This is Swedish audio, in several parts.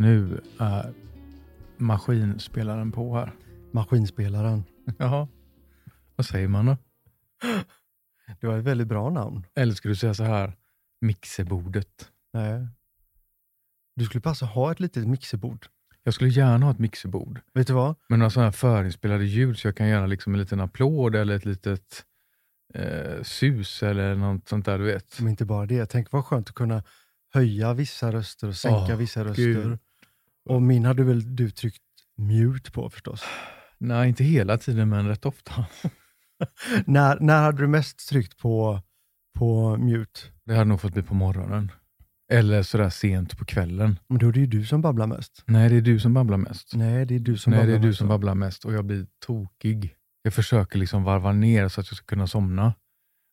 Nu är maskinspelaren på här. Maskinspelaren. Jaha. Vad säger man då? Det var ett väldigt bra namn. Eller ska du säga så här, mixerbordet? Nej. Du skulle passa ha ett litet mixerbord. Jag skulle gärna ha ett mixerbord. Vet du vad? Men några sådana här förinspelade ljud så jag kan göra liksom en liten applåd eller ett litet eh, sus eller något sånt där du vet. Men inte bara det. Tänk vad skönt att kunna höja vissa röster och sänka Åh, vissa röster. Gud. Och min hade väl du tryckt mute på förstås. Nej, inte hela tiden men rätt ofta. när, när hade du mest tryckt på, på mute? Det hade nog fått bli på morgonen. Eller sådär sent på kvällen. Men då är det ju du som babblar mest. Nej, det är du som babblar mest. Nej, det är du som Nej, det babblar är du mest. som babblar mest och jag blir tokig. Jag försöker liksom varva ner så att jag ska kunna somna.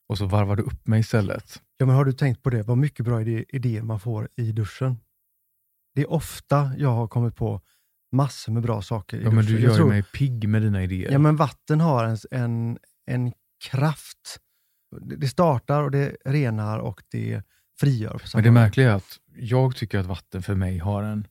Och så varvar du upp mig istället. Ja, men har du tänkt på det? Vad mycket bra idé, idéer man får i duschen. Det är ofta jag har kommit på massor med bra saker Ja, men du gör tror- mig pigg med dina idéer. Ja, men vatten har en, en, en kraft. Det startar och det renar och det frigör. Men det märkliga är att jag tycker att vatten för mig har en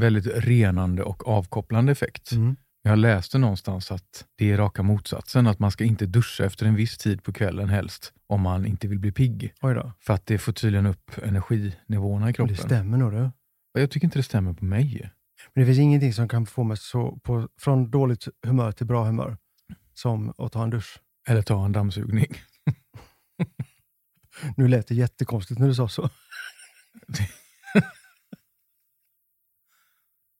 väldigt renande och avkopplande effekt. Mm. Jag läste någonstans att det är raka motsatsen, att man ska inte duscha efter en viss tid på kvällen helst, om man inte vill bli pigg. För att det får tydligen upp energinivåerna i kroppen. Det stämmer nog du. Jag tycker inte det stämmer på mig. Men det finns ingenting som kan få mig så på, från dåligt humör till bra humör som att ta en dusch. Eller ta en dammsugning. Nu lät det jättekonstigt när du sa så.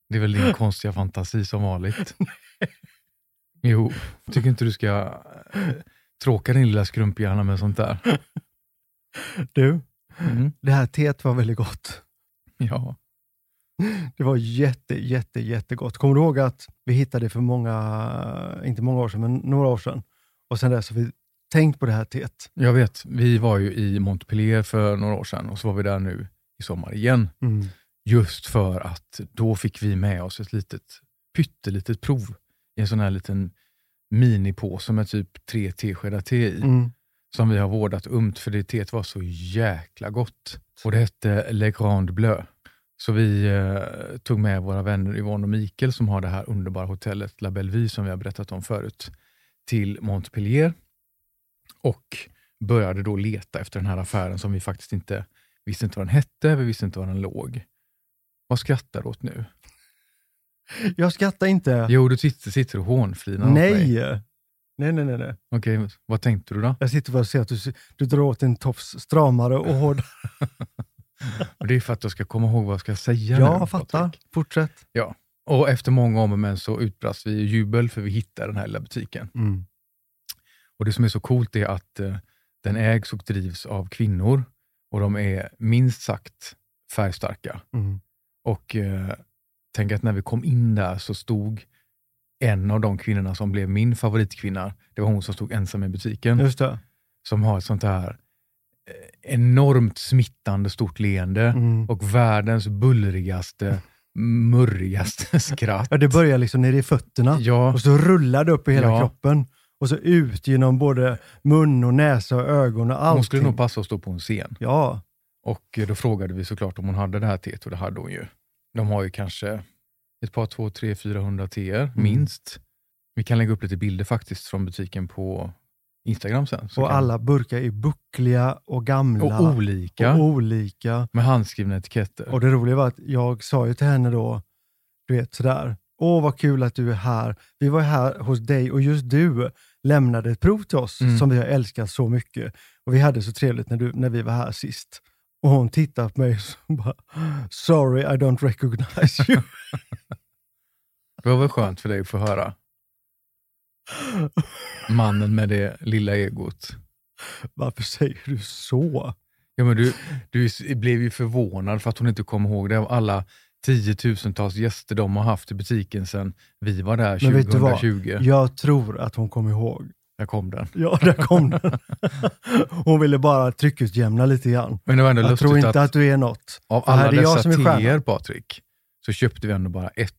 Det är väl din konstiga fantasi som vanligt. Jo, tycker inte du ska eh, tråka din lilla skrumphjärna med sånt där? Du, Mm. det här teet var väldigt gott. Ja. Det var jätte, jätte, jättegott. Kommer du ihåg att vi hittade det för många, inte många år sedan, men några år sedan. Och sen dess har vi tänkt på det här teet. Jag vet, vi var ju i Montpellier för några år sedan och så var vi där nu i sommar igen. Mm. Just för att då fick vi med oss ett litet pyttelitet prov i en sån här liten minipåse med typ tre teskedar te i. Mm. Som vi har vårdat ömt för det teet var så jäkla gott. Och det hette Le Grand Bleu. Så vi eh, tog med våra vänner Yvonne och Mikael som har det här underbara hotellet La Bellevue som vi har berättat om förut till Montpellier och började då leta efter den här affären som vi faktiskt inte visste inte vad den hette, vi visste inte var den låg. Vad skrattar du åt nu? Jag skrattar inte. Jo, du sitter, sitter och hånflinar åt mig. Nej. nej, nej, nej, nej. Okej, vad tänkte du då? Jag sitter och ser att du, du drar åt en tofs stramare och hårdare. Och det är för att jag ska komma ihåg vad jag ska säga Ja, nu. fattar. Fortsätt. Ja, och efter många om och men så utbrast vi jubel för vi hittade den här lilla butiken. Mm. Och Det som är så coolt är att eh, den ägs och drivs av kvinnor och de är minst sagt färgstarka. Mm. Och eh, tänk att när vi kom in där så stod en av de kvinnorna som blev min favoritkvinna, det var hon som stod ensam i butiken, Just det. som har ett sånt här enormt smittande stort leende Mm. och världens bullrigaste, murrigaste skratt. Ja, det börjar liksom nere i fötterna Ja, och så rullar det upp i hela Ja. kroppen. Och så ut genom både mun och näsa och ögon och hon allting. skulle nog passa att stå på en scen. Ja, Och eh, då frågade vi såklart om hon hade det här teet och det hade hon ju. De har ju kanske ett par, två, tre, 400 teer, Mm. minst. Vi kan lägga upp lite bilder faktiskt från butiken på Instagram sen. och alla burkar är buckliga och gamla och olika, och olika. med handskrivna etiketter. Och det roliga var att jag sa ju till henne då, du vet sådär, åh vad kul att du är här. Vi var här hos dig och just du lämnade ett prov till oss Mm. som vi har älskat så mycket. Och vi hade så trevligt när, du, när vi var här sist. Och hon tittade på mig och bara, sorry I don't recognize you. Det var väl skönt för dig att få höra. Mannen med det lilla egot. Varför säger du så? Ja, men du, du blev ju förvånad för att hon inte kom ihåg det av alla tiotusentals gäster de har haft i butiken sedan vi var där Men vet du vad? 2020. Jag tror att hon kom ihåg. Där kom den. Ja, där kom den. Hon ville bara tryckutjämna lite grann. Men det var ändå Jag tror inte att, att du är något. av alla dessa teer, Patrik, så köpte vi ändå bara ett.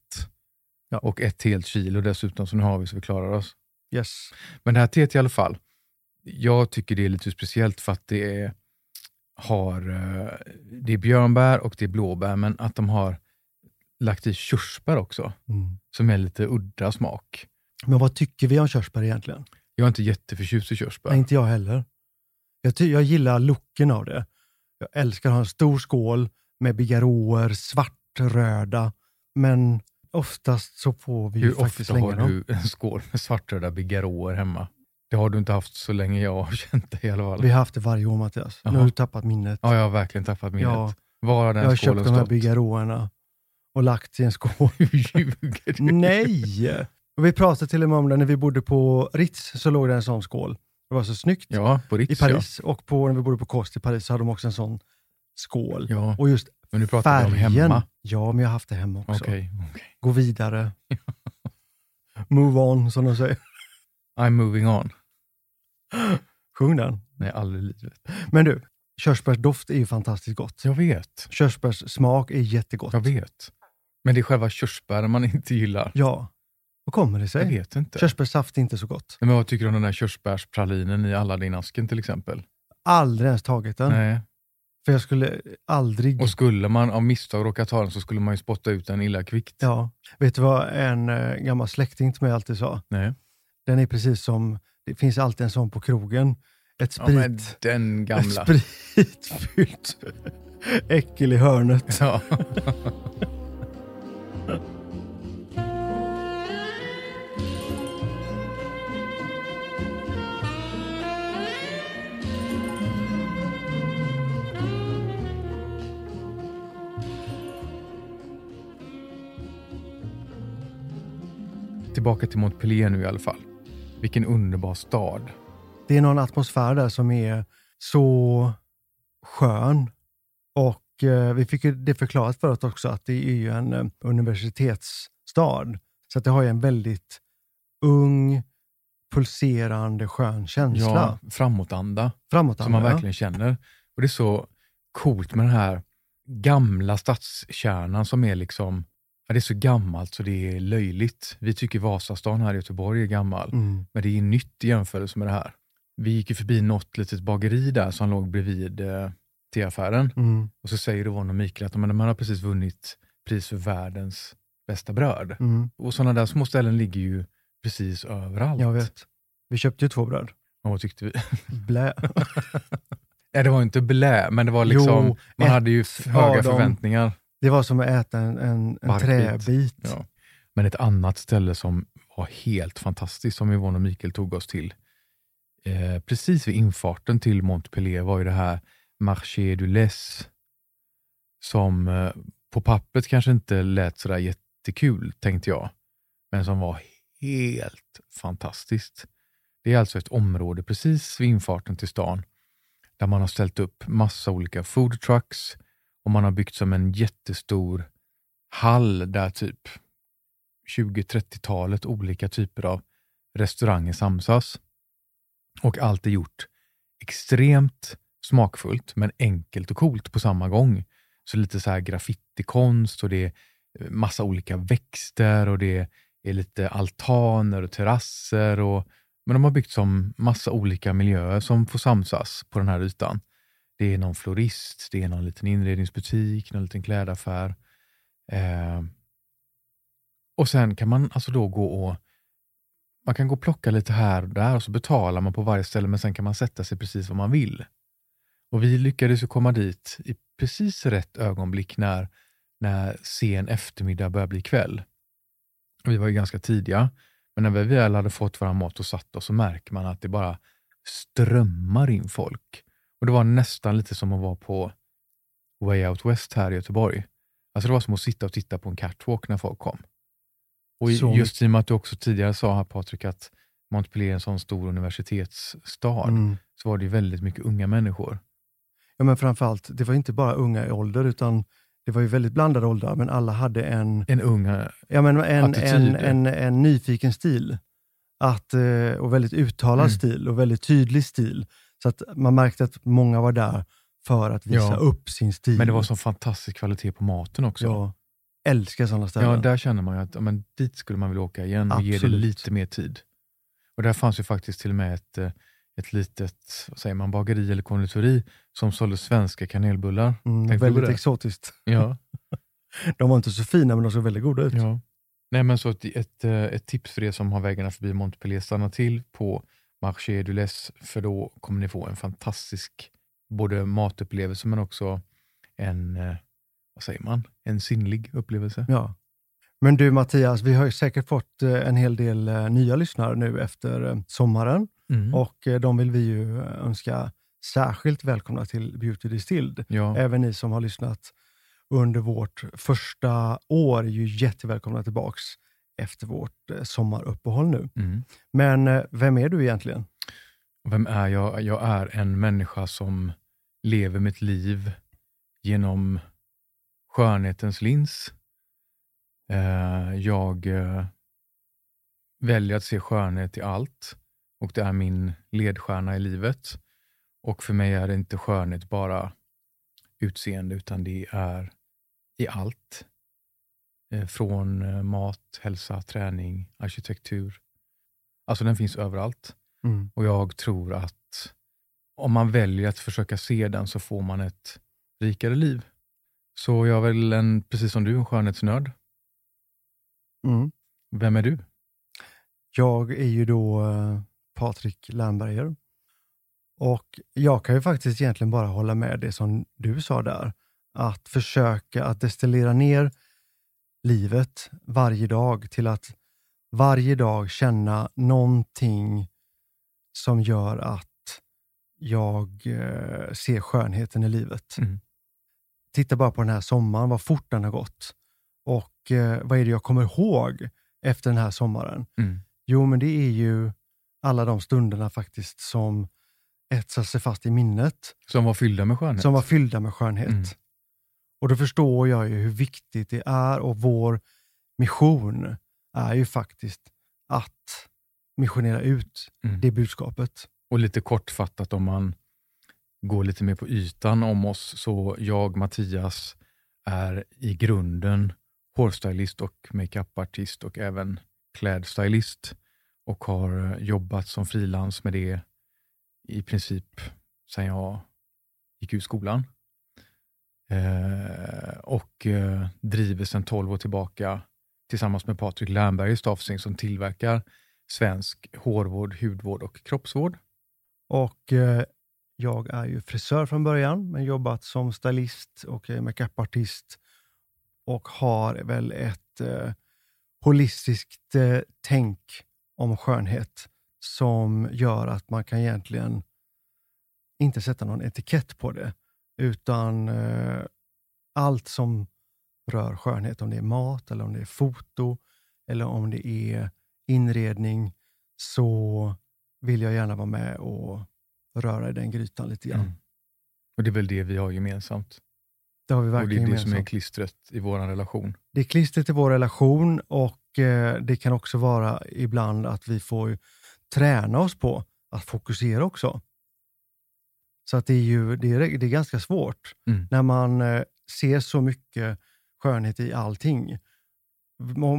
Ja. Och ett helt kilo dessutom, så nu har vi så vi klarar oss. Yes. Men det här teet i alla fall, jag tycker det är lite speciellt för att det är, har, eh, det är björnbär och det är blåbär, men att de har lagt i körsbär också, Mm. som är lite udda smak. Men vad tycker vi om körsbär egentligen? Jag är inte jätteförtjust i körsbär. Nej, inte jag heller. Jag, jag gillar looken av det. Jag älskar att ha en stor skål med bigarråer, svartröda. Men oftast så får vi ju Hur faktiskt ofta slänga har dem. du en skål med svartröda bigarråer hemma? Det har du inte haft så länge jag har känt dig i alla fall. Vi har haft det varje år Mattias. Nu Jaha. har du tappat minnet. Ja, jag har verkligen tappat minnet. Ja, Var har den jag har köpt de här bigarråerna och lagt i en skål. Hur ljuger du? Nej! Och vi pratade till och med om det när vi bodde på Ritz, så låg det en sån skål. Det var så snyggt. Ja, på Ritz I Paris och på, när vi bodde på Kost i Paris så hade de också en sån skål. Ja. Och just Men nu pratar vi om färgen. hemma. Ja, men jag har haft det hemma också. Okej, okej. Gå vidare. Move on, som de säger. I'm moving on. Sjung den. Nej, aldrig i livet. Men du, körsbärsdoft är ju fantastiskt gott. Jag vet, Körsbärssmak är jättegott. jag vet. Men det är själva körsbären man inte gillar. Ja. Vad kommer det Jag sig? vet inte. Körsbärssaft är inte så gott. Men vad tycker du om den där körsbärspralinen i Aladdin-asken till exempel? Aldrig ens tagit den. Nej. För jag skulle aldrig... Och skulle man av misstag råka ta den så skulle man ju spotta ut den illa kvickt. Ja. Vet du vad en eh, gammal släkting till mig alltid sa? Nej. Den är precis som, det finns alltid en sån på krogen. Ett Ja, sprit, men den ett gamla. spritfyllt äckel i hörnet. Ja. Tillbaka till Montpellier nu i alla fall. Vilken underbar stad. Det är någon atmosfär där som är så skön. Och eh, vi fick det förklarat för oss också att det är ju en eh, universitetsstad. Så att det har ju en väldigt ung, pulserande, skön känsla. Ja, framåtanda. Framåt som man verkligen känner. Och Det är så coolt med den här gamla stadskärnan som är liksom, ja, det är så gammalt så det är löjligt. Vi tycker Vasastan här i Göteborg är gammal, Mm. men det är nytt i jämförelse med det här. Vi gick ju förbi något litet bageri där som låg bredvid eh, teaffären Mm. och så säger Yvonne och Mikael att men, man har precis vunnit pris för världens bästa bröd. Mm. Och sådana där små ställen ligger ju precis överallt. Jag vet. Vi köpte ju två bröd. Och vad tyckte vi? Blä. Nej, det var inte blä, men det var liksom, Jo, man hade ju höga förväntningar. Det var som att äta en, en, en träbit. Ja. Men ett annat ställe som var helt fantastiskt, som Yvonne och Mikael tog oss till, eh, precis vid infarten till Montpellier var ju det här Marché du Les, som eh, på pappret kanske inte lät sådär jättekul, tänkte jag, men som var helt fantastiskt. Det är alltså ett område precis vid infarten till stan där man har ställt upp massa olika food trucks och man har byggt som en jättestor hall där typ 20-30-talet olika typer av restauranger samsas. Och allt är gjort extremt smakfullt men enkelt och coolt på samma gång. Så lite så här graffitikonst och det är massa olika växter och det är lite altaner och terrasser. Och, men de har byggt som massa olika miljöer som får samsas på den här ytan. Det är någon florist, det är någon liten inredningsbutik, någon liten klädaffär. Eh, och sen kan man alltså då gå och man kan gå och plocka lite här och där och så betalar man på varje ställe men sen kan man sätta sig precis var man vill. Och vi lyckades ju komma dit i precis rätt ögonblick när, när sen eftermiddag började bli kväll. Vi var ju ganska tidiga, men när vi väl hade fått vår mat och satt oss så märker man att det bara strömmar in folk. Och det var nästan lite som att vara på Way Out West här i Göteborg. Alltså det var som att sitta och titta på en catwalk när folk kom. Och Så just i och med att du också tidigare sa här Patrik att Montpellier är en sån stor universitetsstad, Mm. så var det ju väldigt mycket unga människor. Ja, men framförallt, det var inte bara unga i ålder, utan det var ju väldigt blandade åldrar, men alla hade en, En unga, ja, men en, en, en, en nyfiken stil. Att, eh, och väldigt uttalad Mm. stil och väldigt tydlig stil. Så att man märkte att många var där för att visa Ja. upp sin stil. men det var så fantastisk kvalitet på maten också. Jag älskar sådana ställen. Ja, där känner man ju att ja, men dit skulle man vilja åka igen och ge det Absolut. lite mer tid. Och där fanns ju faktiskt till och med ett, eh, ett litet vad säger man, bageri eller konditori som sålde svenska kanelbullar. mm, väldigt exotiskt. Ja. De var inte så fina, men de såg väldigt goda ut. Ja. Nej, men så ett, ett, eh, ett tips för er som har vägarna förbi Montpellier, stanna till på Marché du Les, för då kommer ni få en fantastisk både matupplevelse men också en, eh, vad säger man, en sinnlig upplevelse. Ja. Men du Mattias, vi har ju säkert fått eh, en hel del eh, nya lyssnare nu efter sommaren Mm. och de vill vi ju önska särskilt välkomna till Beauty Distilled. Ja. Även ni som har lyssnat under vårt första år är ju jättevälkomna tillbaks efter vårt eh, sommaruppehåll nu. Mm. Men eh, vem är du egentligen? Vem är jag? Jag är en människa som lever mitt liv genom skönhetens lins. Eh, Jag väljer att se skönhet i allt och det är min ledstjärna i livet. Och för mig är det inte skönhet bara utseende utan det är i allt. Eh, Från eh, mat, hälsa, träning, arkitektur. Alltså den finns överallt. Mm. Och jag tror att om man väljer att försöka se den så får man ett rikare liv. Så jag är väl, en, precis som du, en skönhetsnörd. Mm. Vem är du? Jag är ju då eh, Patrik Lernberger. Och jag kan ju faktiskt egentligen bara hålla med det som du sa där. Att försöka att destillera ner livet varje dag till att varje dag känna någonting som gör att jag eh, ser skönheten i livet. Mm. Titta bara på den här sommaren, vad fort den har gått. Och eh, vad är det jag kommer ihåg efter den här sommaren? Mm. Jo, men det är ju alla de stunderna faktiskt som etsar sig fast i minnet, Som var fyllda med skönhet. som var fyllda med skönhet. Mm. Och då förstår jag ju hur viktigt det är och vår mission är ju faktiskt att missionera ut Mm. det budskapet. Och lite kortfattat om man går lite mer på ytan om oss, så jag, Mattias, är i grunden hårstylist och makeupartist och även klädstylist och har jobbat som frilans med det i princip sedan jag gick ut skolan. Eh, och eh, driver sedan 12 år tillbaka tillsammans med Patrik Lernberg i Stafsing som tillverkar svensk hårvård, hudvård och kroppsvård. Och eh, jag är ju frisör från början, men jobbat som stylist och makeupartist och har väl ett eh, holistiskt eh, tänk om skönhet som gör att man kan egentligen inte sätta någon etikett på det, utan eh, allt som rör skönhet, om det är mat eller om det är foto eller om det är inredning, så vill jag gärna vara med och röra i den grytan lite grann. Mm. Och Det är väl det vi har gemensamt. Det har vi Och det verkligen är det som är gemensamt. klistret i vår relation. Det är klistret i vår relation och eh, det kan också vara ibland att vi får träna oss på att fokusera också. Så att det är ju det är, det är ganska svårt Mm. när man eh, ser så mycket skönhet i allting.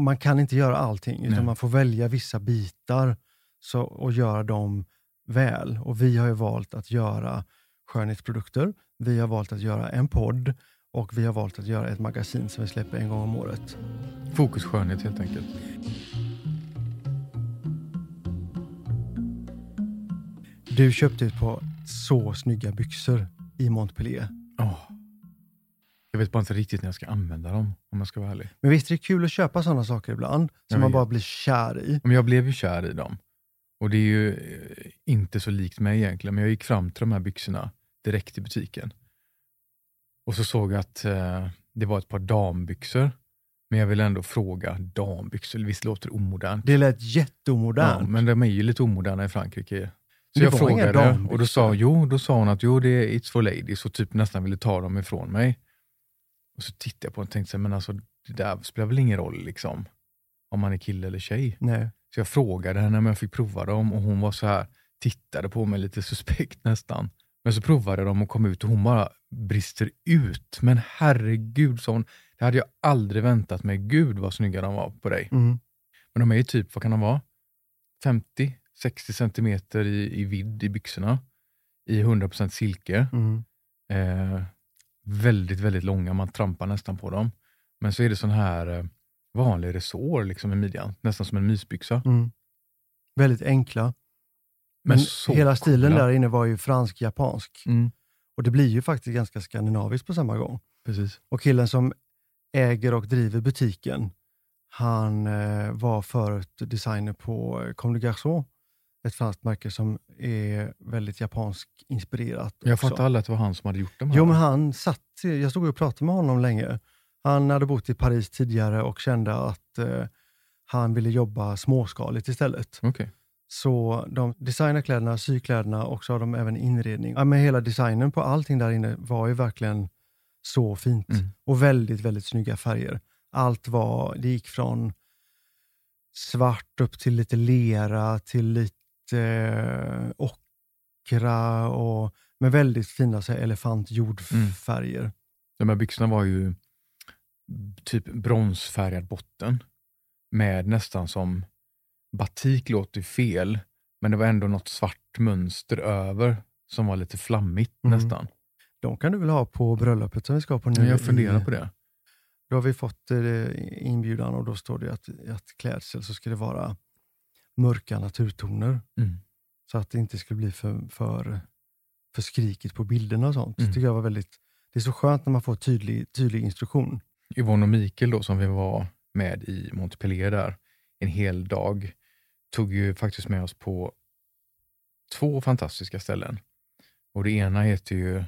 Man kan inte göra allting, utan Nej. man får välja vissa bitar så, och göra dem väl. Och Vi har ju valt att göra skönhetsprodukter, vi har valt att göra en podd och vi har valt att göra ett magasin som vi släpper en gång om året. Fokus skönhet helt enkelt. Du köpte ett par så snygga byxor i Montpellier. Åh. Jag vet bara inte riktigt när jag ska använda dem, om jag ska vara ärlig. Men visst är det kul att köpa sådana saker ibland, som man bara blir kär i? Men jag blev ju kär i dem. Och det är ju eh, inte så likt mig egentligen, men jag gick fram till de här byxorna direkt i butiken. Och så såg jag att eh, det var ett par dambyxor. Men jag vill ändå fråga, dambyxor, visst låter det omodernt? Det lät Ja, jätteomodernt. men de är ju lite omoderna i Frankrike. Så jag frågade och då sa, jo, då sa hon att jo, det är it's for ladies och typ nästan ville ta dem ifrån mig. Och så tittade jag på den och tänkte, men alltså, det där spelar väl ingen roll liksom, om man är kille eller tjej. Nej. Så jag frågade henne om jag fick prova dem och hon var så här, tittade på mig lite suspekt nästan. Men så provade dem och kom ut och hon bara brister ut. Men herregud, sa hon, det hade jag aldrig väntat mig. Gud vad snygga de var på dig. Mm. Men de är ju typ, vad kan de vara? 50-60 centimeter i, i vidd i byxorna. I 100% silke. Mm. Eh, väldigt, väldigt långa, man trampar nästan på dem. Men så är det sån här eh, vanlig resår liksom i midjan, nästan som en mysbyxa. Mm. Väldigt enkla. Men Men hela stilen coola. där inne var ju fransk-japansk. Mm, Och det blir ju faktiskt ganska skandinaviskt på samma gång. precis. Och killen som äger och driver butiken, han eh, var förut designer på eh, Comme des Garçons, ett franskt märke som är väldigt japansk inspirerat. Jag också. fattade aldrig att det var han som hade gjort dem. Jo, men han satt, jag stod och pratade med honom länge. Han hade bott i Paris tidigare och kände att eh, han ville jobba småskaligt istället. Okej. Så de designar kläderna, syr kläderna och så har de även inredning. Ja, men hela designen på allting där inne var ju verkligen så fint. Mm. Och väldigt, väldigt snygga färger. Allt var, det gick från svart upp till lite lera, till lite eh, ockra och med väldigt fina så här, elefantjordfärger. De här byxorna var ju typ bronsfärgad botten med nästan som batik låter fel, men det var ändå något svart mönster över som var lite flammigt Mm. nästan. De kan du väl ha på bröllopet som vi ska på nu? Jag funderar på det. Då har vi fått eh, inbjudan och då står det att, att klädsel så ska det vara mörka naturtoner. Mm. Så att det inte skulle bli för, för, för skrikigt på bilderna och sånt. Mm. Det tycker jag var väldigt, det är så skönt när man får tydlig, tydlig instruktion. Yvonne och Mikael då, som vi var med i Montpellier där en hel dag, tog ju faktiskt med oss på två fantastiska ställen. Och Det ena heter ju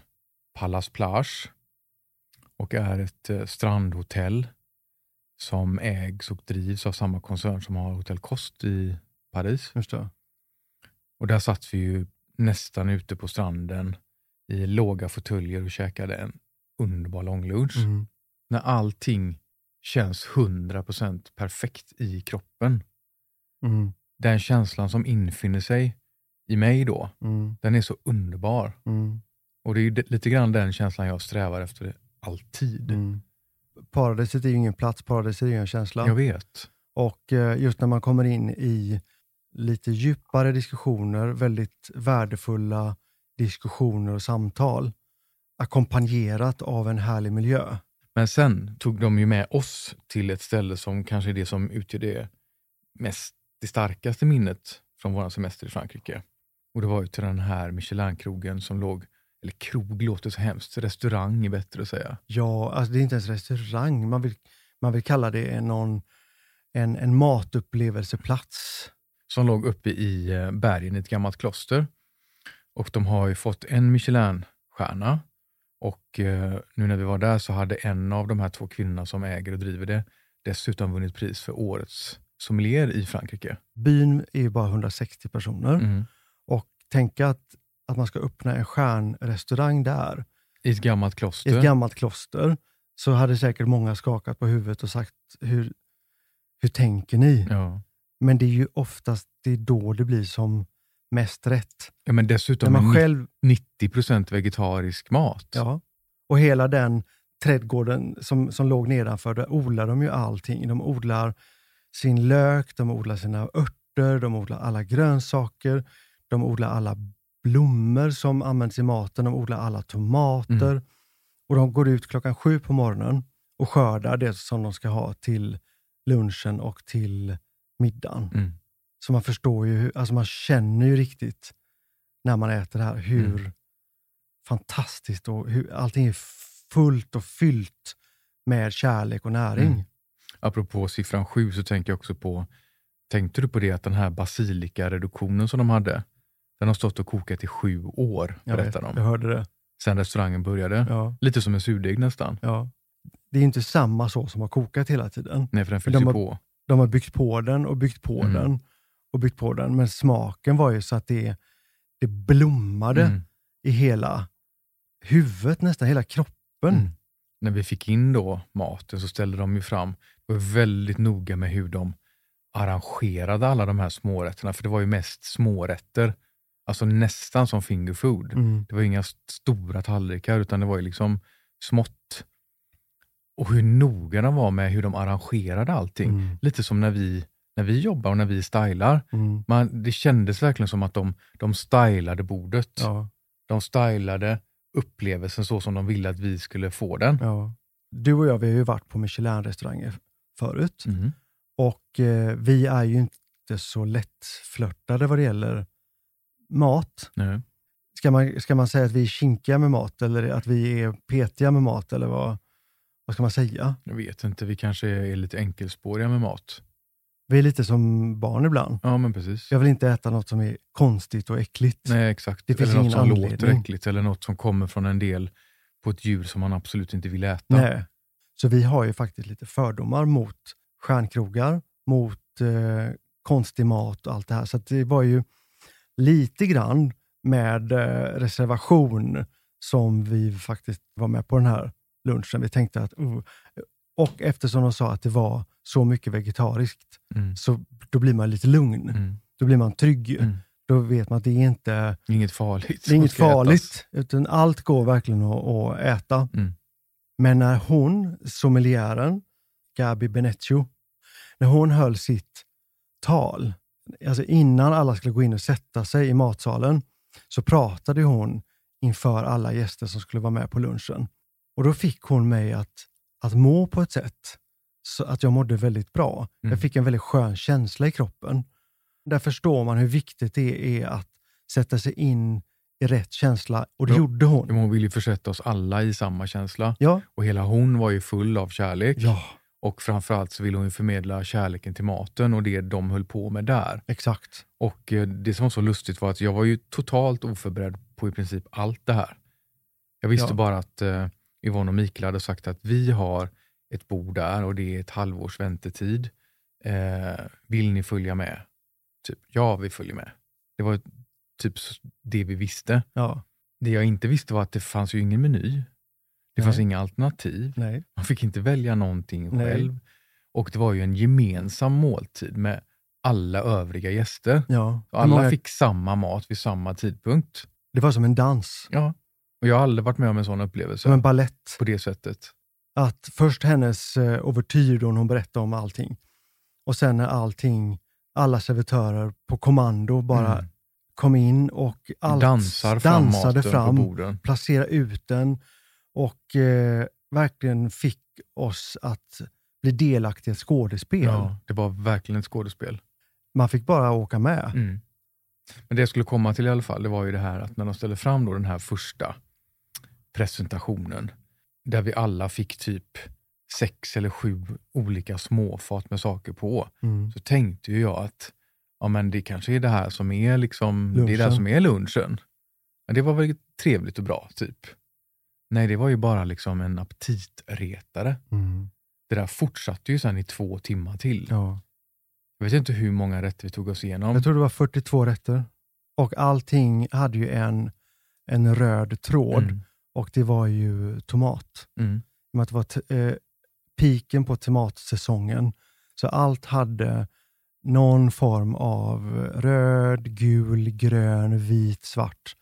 Palace Plage och är ett eh, strandhotell som ägs och drivs av samma koncern som har Hotell Kost i Paris. Just det. Och där satt vi ju nästan ute på stranden i låga fåtöljer och käkade en underbar långlunch Mm. när allting känns 100% perfekt i kroppen. Mm. Den känslan som infinner sig i mig då, Mm. den är så underbar. Mm. Och det är lite grann den känslan jag strävar efter alltid. Mm. Paradiset är ju ingen plats, paradiset är ju en känsla. Jag vet. Och eh, just när man kommer in i lite djupare diskussioner, väldigt värdefulla diskussioner och samtal, ackompanjerat av en härlig miljö. Men sen tog de ju med oss till ett ställe som kanske är det som utgör det mest, det starkaste minnet från vår semester i Frankrike. Och det var ju till den här Michelin-krogen som låg, eller krog låter så hemskt, restaurang är bättre att säga. Ja, alltså det är inte ens restaurang. Man vill, man vill kalla det en, någon, en, en matupplevelseplats. Som låg uppe i eh, bergen i ett gammalt kloster. Och de har ju fått en Michelin-stjärna. Och eh, nu när vi var där så hade en av de här två kvinnorna som äger och driver det dessutom vunnit pris för årets sommelier i Frankrike. Byn är ju bara 160 personer Mm. och tänka att, att man ska öppna en stjärnrestaurang där, I ett gammalt i kloster. ett gammalt kloster, så hade säkert många skakat på huvudet och sagt, hur, hur tänker ni? ja. Men det är ju oftast det då det blir som mest rätt. ja, men När dessutom man med själv, 90% vegetarisk mat. ja, och hela den trädgården som, som låg nedanför, där odlar de ju allting. De odlar sin lök, de odlar sina örter, de odlar alla grönsaker, de odlar alla blommor som används i maten, de odlar alla tomater. Mm. Och de går ut klockan sju på morgonen och skördar det som de ska ha till lunchen och till middagen. Mm. Så man förstår ju, alltså man känner ju riktigt när man äter det här hur Mm. fantastiskt och hur allting är fullt och fyllt med kärlek och näring. Mm. Apropå siffran sju så tänker jag också på, tänkte du på det att den här basilikareduktionen som de hade, den har stått och kokat i sju år, Jag, berättar jag de. hörde det. Sen restaurangen började. Ja, Lite som en surdeg nästan. ja. Det är inte samma sås som har kokat hela tiden. Nej, för den fylls de ju har- på. De har byggt på den och byggt på Mm. den och byggt på den. Men smaken var ju så att det, det blommade Mm. i hela huvudet, nästan hela kroppen. Mm. När vi fick in då maten så ställde de ju fram, var väldigt noga med hur de arrangerade alla de här smårätterna, för det var ju mest smårätter. Alltså nästan som finger food. Mm. Det var inga st- stora tallrikar, utan det var ju liksom smått. Och hur noga de var med hur de arrangerade allting. Mm. Lite som när vi, när vi jobbar och när vi stylar. Mm. Man, det kändes verkligen som att de, de stylade bordet. Ja, De stylade upplevelsen så som de ville att vi skulle få den. ja. du och jag vi har ju varit på Michelin-restauranger förut Mm. och eh, vi är ju inte så lättflörtade vad det gäller mat. Nej. Ska man, ska man säga att vi är kinkiga med mat eller att vi är petiga med mat eller vad, vad ska man säga? Jag vet inte, vi kanske är lite enkelspåriga med mat. Vi är lite som barn ibland. Ja, men precis. Jag vill inte äta något som är konstigt och äckligt. Nej, exakt. Det finns eller något som anledning. låter äckligt eller något som kommer från en del på ett djur som man absolut inte vill äta. Nej. Så vi har ju faktiskt lite fördomar mot stjärnkrogar, mot eh, konstig mat och allt det här. Så det var ju lite grann med eh, reservation som vi faktiskt var med på den här lunchen. Vi tänkte att, uh, och eftersom de sa att det var så mycket vegetariskt, Mm. så då blir man lite lugn. Mm. Då blir man trygg. Mm. Då vet man att det är inte Inget farligt. det är inget farligt, ätas. utan allt går verkligen att, att äta. Mm. Men när hon, sommeliären, Gabi Beneccio, när hon höll sitt tal, alltså innan alla skulle gå in och sätta sig i matsalen, så pratade hon inför alla gäster som skulle vara med på lunchen. Och då fick hon mig att, att må på ett sätt så att jag mådde väldigt bra. Mm. Jag fick en väldigt skön känsla i kroppen. Där förstår man hur viktigt det är att sätta sig in i rätt känsla och det Ja. gjorde hon. Men Hon vill ju försätta oss alla i samma känsla. Ja, Och hela hon var ju full av kärlek. ja Och framförallt så ville hon ju förmedla kärleken till maten och det de höll på med där. exakt. Och eh, det som var så lustigt var att jag var ju totalt oförberedd på i princip allt det här. Jag visste Ja. bara att eh, Yvonne och Mikael hade sagt att vi har ett bord där och det är ett halvårs väntetid. Eh, vill ni följa med? Typ, ja, vi följer med. Det var typ det vi visste. Ja, Det jag inte visste var att det fanns ju ingen meny. Det Nej. fanns inga alternativ. nej. Man fick inte välja någonting Nej. själv. Och det var ju en gemensam måltid med alla övriga gäster. Ja. Alla många- fick samma mat vid samma tidpunkt. Det var som en dans, Ja. Och jag har aldrig varit med om en sån upplevelse som en ballett. på det sättet. Att först hennes eh, ouvertyr då hon berättade om allting. Och sen när allting, alla servitörer på kommando bara Mm. kom in och allt Dansar fram dansade fram, på borden. placera ut den och eh, verkligen fick oss att bli delaktiga i ett skådespel. Ja, det var verkligen ett skådespel. Man fick bara åka med. Mm. Men det jag skulle komma till i alla fall, det var ju det här att när de ställde fram då den här första presentationen, där vi alla fick typ sex eller sju olika småfat med saker på, Mm. så tänkte ju jag att ja, men det kanske är det här som är, liksom, det är det Lunchen. som är lunchen. Men det var väl trevligt och bra, typ. Nej, det var ju bara liksom en aptitretare. Mm. Det där fortsatte ju sen i två timmar till. Ja. Jag vet inte hur många rätter vi tog oss igenom. Jag tror det var 42 rätter. Och allting hade ju en, en röd tråd Mm. Och det var ju tomat. Mm. Att det var eh, piken på tomatsäsongen. Så allt hade någon form av röd, gul, grön, vit, svart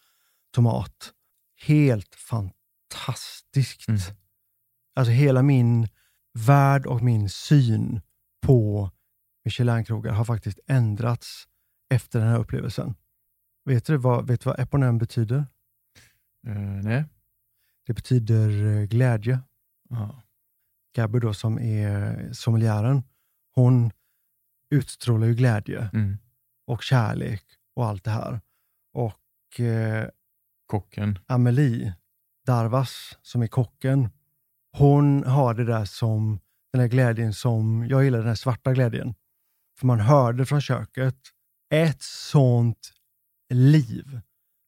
tomat. Helt fantastiskt. Mm. Alltså hela min värld och min syn på Michelin-krogar har faktiskt ändrats efter den här upplevelsen. Vet du vad, vet du vad eponym betyder? Eh, nej. Det betyder eh, glädje. Ja. Gabby då som är sommeliären, hon utstrålar ju glädje Mm. och kärlek och allt det här. Och eh, Kocken. Amelie Darvas, som är kocken, hon har det där som, den här glädjen som, jag gillar den här svarta glädjen. För man hörde från köket, ett sånt liv.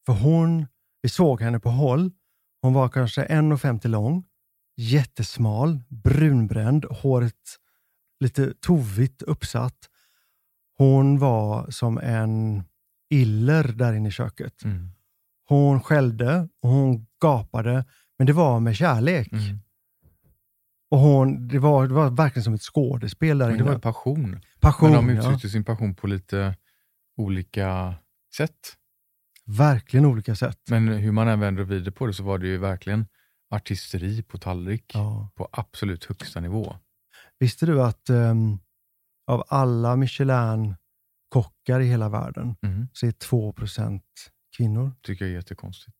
För hon, vi såg henne på håll, hon var kanske 1,50 lång, jättesmal, brunbränd, håret lite tovigt uppsatt. Hon var som en iller där inne i köket. Mm. Hon skällde och hon gapade, men det var med kärlek. Mm. Och hon, det, var, det var verkligen som ett skådespel där Men inne. det var passion. Passion, Men de ja. uttryckte sin passion på lite olika sätt. Verkligen olika sätt. Men hur man än vänder och vrider på det så var det ju verkligen artisteri på tallrik Ja. på absolut högsta nivå. Visste du att ehm, av alla Michelin-kockar i hela världen Mm. så är 2 kvinnor? Tycker jag är jättekonstigt.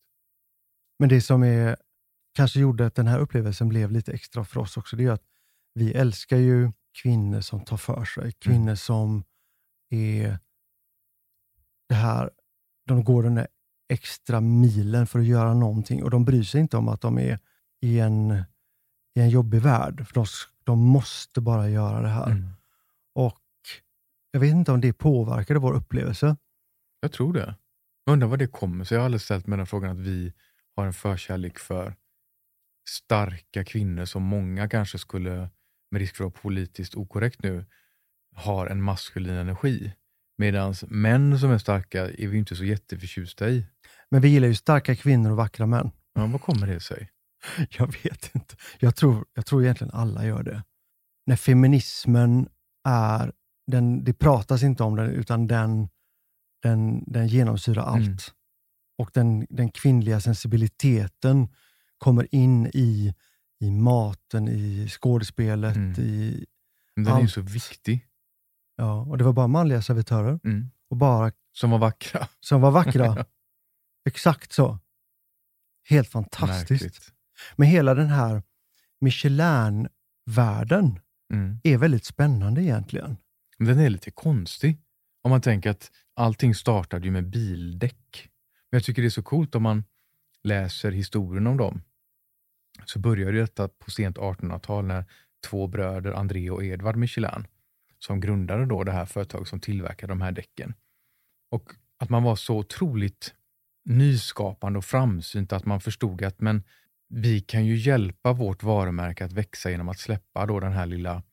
Men det som är kanske gjorde att den här upplevelsen blev lite extra för oss också, det är att vi älskar ju kvinnor som tar för sig. Kvinnor mm. som är det här, de går den där extra milen för att göra någonting och de bryr sig inte om att de är i en, i en jobbig värld. För de, de måste bara göra det här. Mm. Och Jag vet inte om det påverkade vår upplevelse. Jag tror det. Jag undrar vad det kommer sig. Jag har aldrig ställt mig den frågan att vi har en förkärlek för starka kvinnor som många kanske skulle, med risk för att vara politiskt okorrekt nu, har en maskulin energi. Medan män som är starka är vi inte så jätteförtjusta i. Men vi gillar ju starka kvinnor och vackra män. Ja, vad kommer det sig? Jag vet inte. Jag tror, jag tror egentligen alla gör det. När feminismen är, den, det pratas inte om den, utan den, den, den genomsyrar allt. Mm. Och den, den kvinnliga sensibiliteten kommer in i, i maten, i skådespelet, mm. i Den allt. är ju så viktig. Ja, och det var bara manliga servitörer. Mm. Och bara, som var vackra. Som var vackra. Exakt så. Helt fantastiskt. Märkligt. Men hela den här Michelin-världen mm. är väldigt spännande egentligen. Den är lite konstig. Om man tänker att allting startade ju med bildäck. Men jag tycker det är så coolt om man läser historien om dem. Så började detta på sent 1800-tal när två bröder, André och Edvard Michelin, som grundade då det här företaget som tillverkade de här däcken. Och att man var så otroligt nyskapande och framsynt att man förstod att men vi kan ju hjälpa vårt varumärke att växa genom att släppa då den här lilla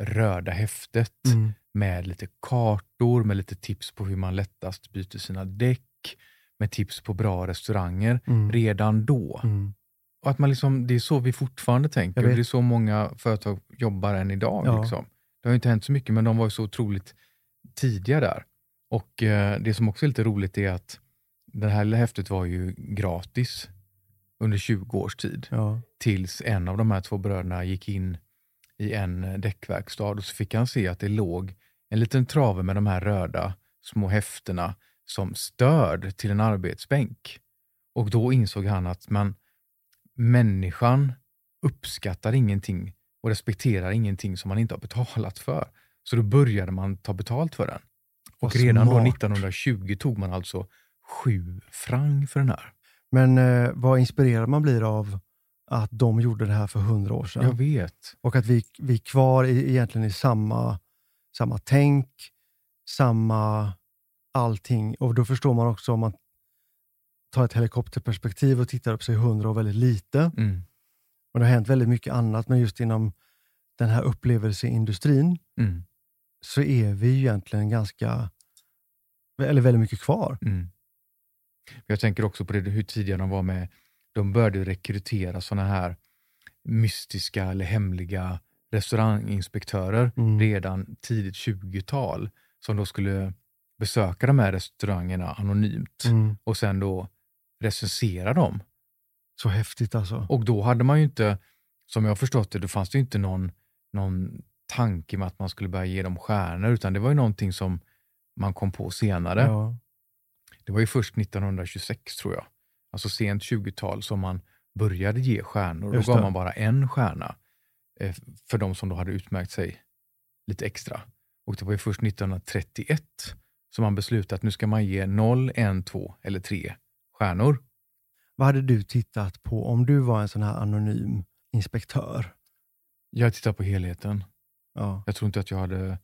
röda häftet mm. med lite kartor, med lite tips på hur man lättast byter sina däck, med tips på bra restauranger mm. redan då. Mm. Och att man liksom, Det är så vi fortfarande tänker. Det är så många företag jobbar än idag. Ja. Liksom. Det har inte hänt så mycket, men de var ju så otroligt tidiga där. Och eh, Det som också är lite roligt är att det här häftet var ju gratis under 20 års tid. Ja. Tills en av de här två bröderna gick in i en eh, däckverkstad och så fick han se att det låg en liten trave med de här röda små häftena som stöd till en arbetsbänk. Och då insåg han att man, människan uppskattar ingenting och respekterar ingenting som man inte har betalat för. Så då började man ta betalt för den. Och redan då 1920 tog man alltså sju franc för den här. Men eh, vad inspirerad man blir av att de gjorde det här för hundra år sedan. Jag vet. Och att vi, vi är kvar i, egentligen i samma, samma tänk, samma allting. Och då förstår man också om man tar ett helikopterperspektiv och tittar upp sig hundra år väldigt lite. Mm. Och det har hänt väldigt mycket annat, men just inom den här upplevelseindustrin mm. så är vi egentligen ganska, eller väldigt mycket kvar. Mm. Jag tänker också på det, hur tidiga de var med, de började rekrytera sådana här mystiska eller hemliga restauranginspektörer mm. redan tidigt 20-tal som då skulle besöka de här restaurangerna anonymt mm. och sen då recensera dem. Så häftigt alltså. Och då hade man ju inte, som jag förstått det, då fanns det inte någon, någon tanke med att man skulle börja ge dem stjärnor, utan det var ju någonting som man kom på senare. Ja. Det var ju först 1926 tror jag, alltså sent 20-tal, som man började ge stjärnor. Då gav man bara en stjärna eh, för de som då hade utmärkt sig lite extra. Och det var ju först 1931 som man beslutade att nu ska man ge 0, 1, 2 eller 3 stjärnor. Vad hade du tittat på om du var en sån här anonym inspektör? Jag tittar på helheten. Ja. Jag tror inte att jag hade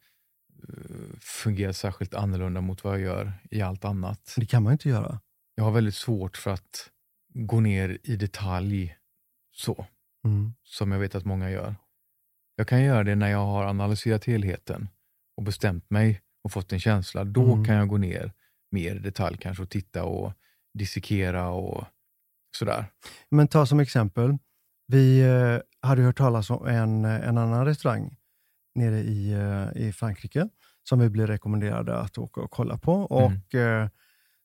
fungerat särskilt annorlunda mot vad jag gör i allt annat. Det kan man inte göra. Jag har väldigt svårt för att gå ner i detalj så, mm. som jag vet att många gör. Jag kan göra det när jag har analyserat helheten och bestämt mig och fått en känsla. Då mm. kan jag gå ner mer i detalj kanske och titta och dissekera och sådär. Men ta som exempel, vi eh, hade hört talas om en, en annan restaurang nere i, eh, i Frankrike som vi blev rekommenderade att åka och kolla på. Mm. Och eh,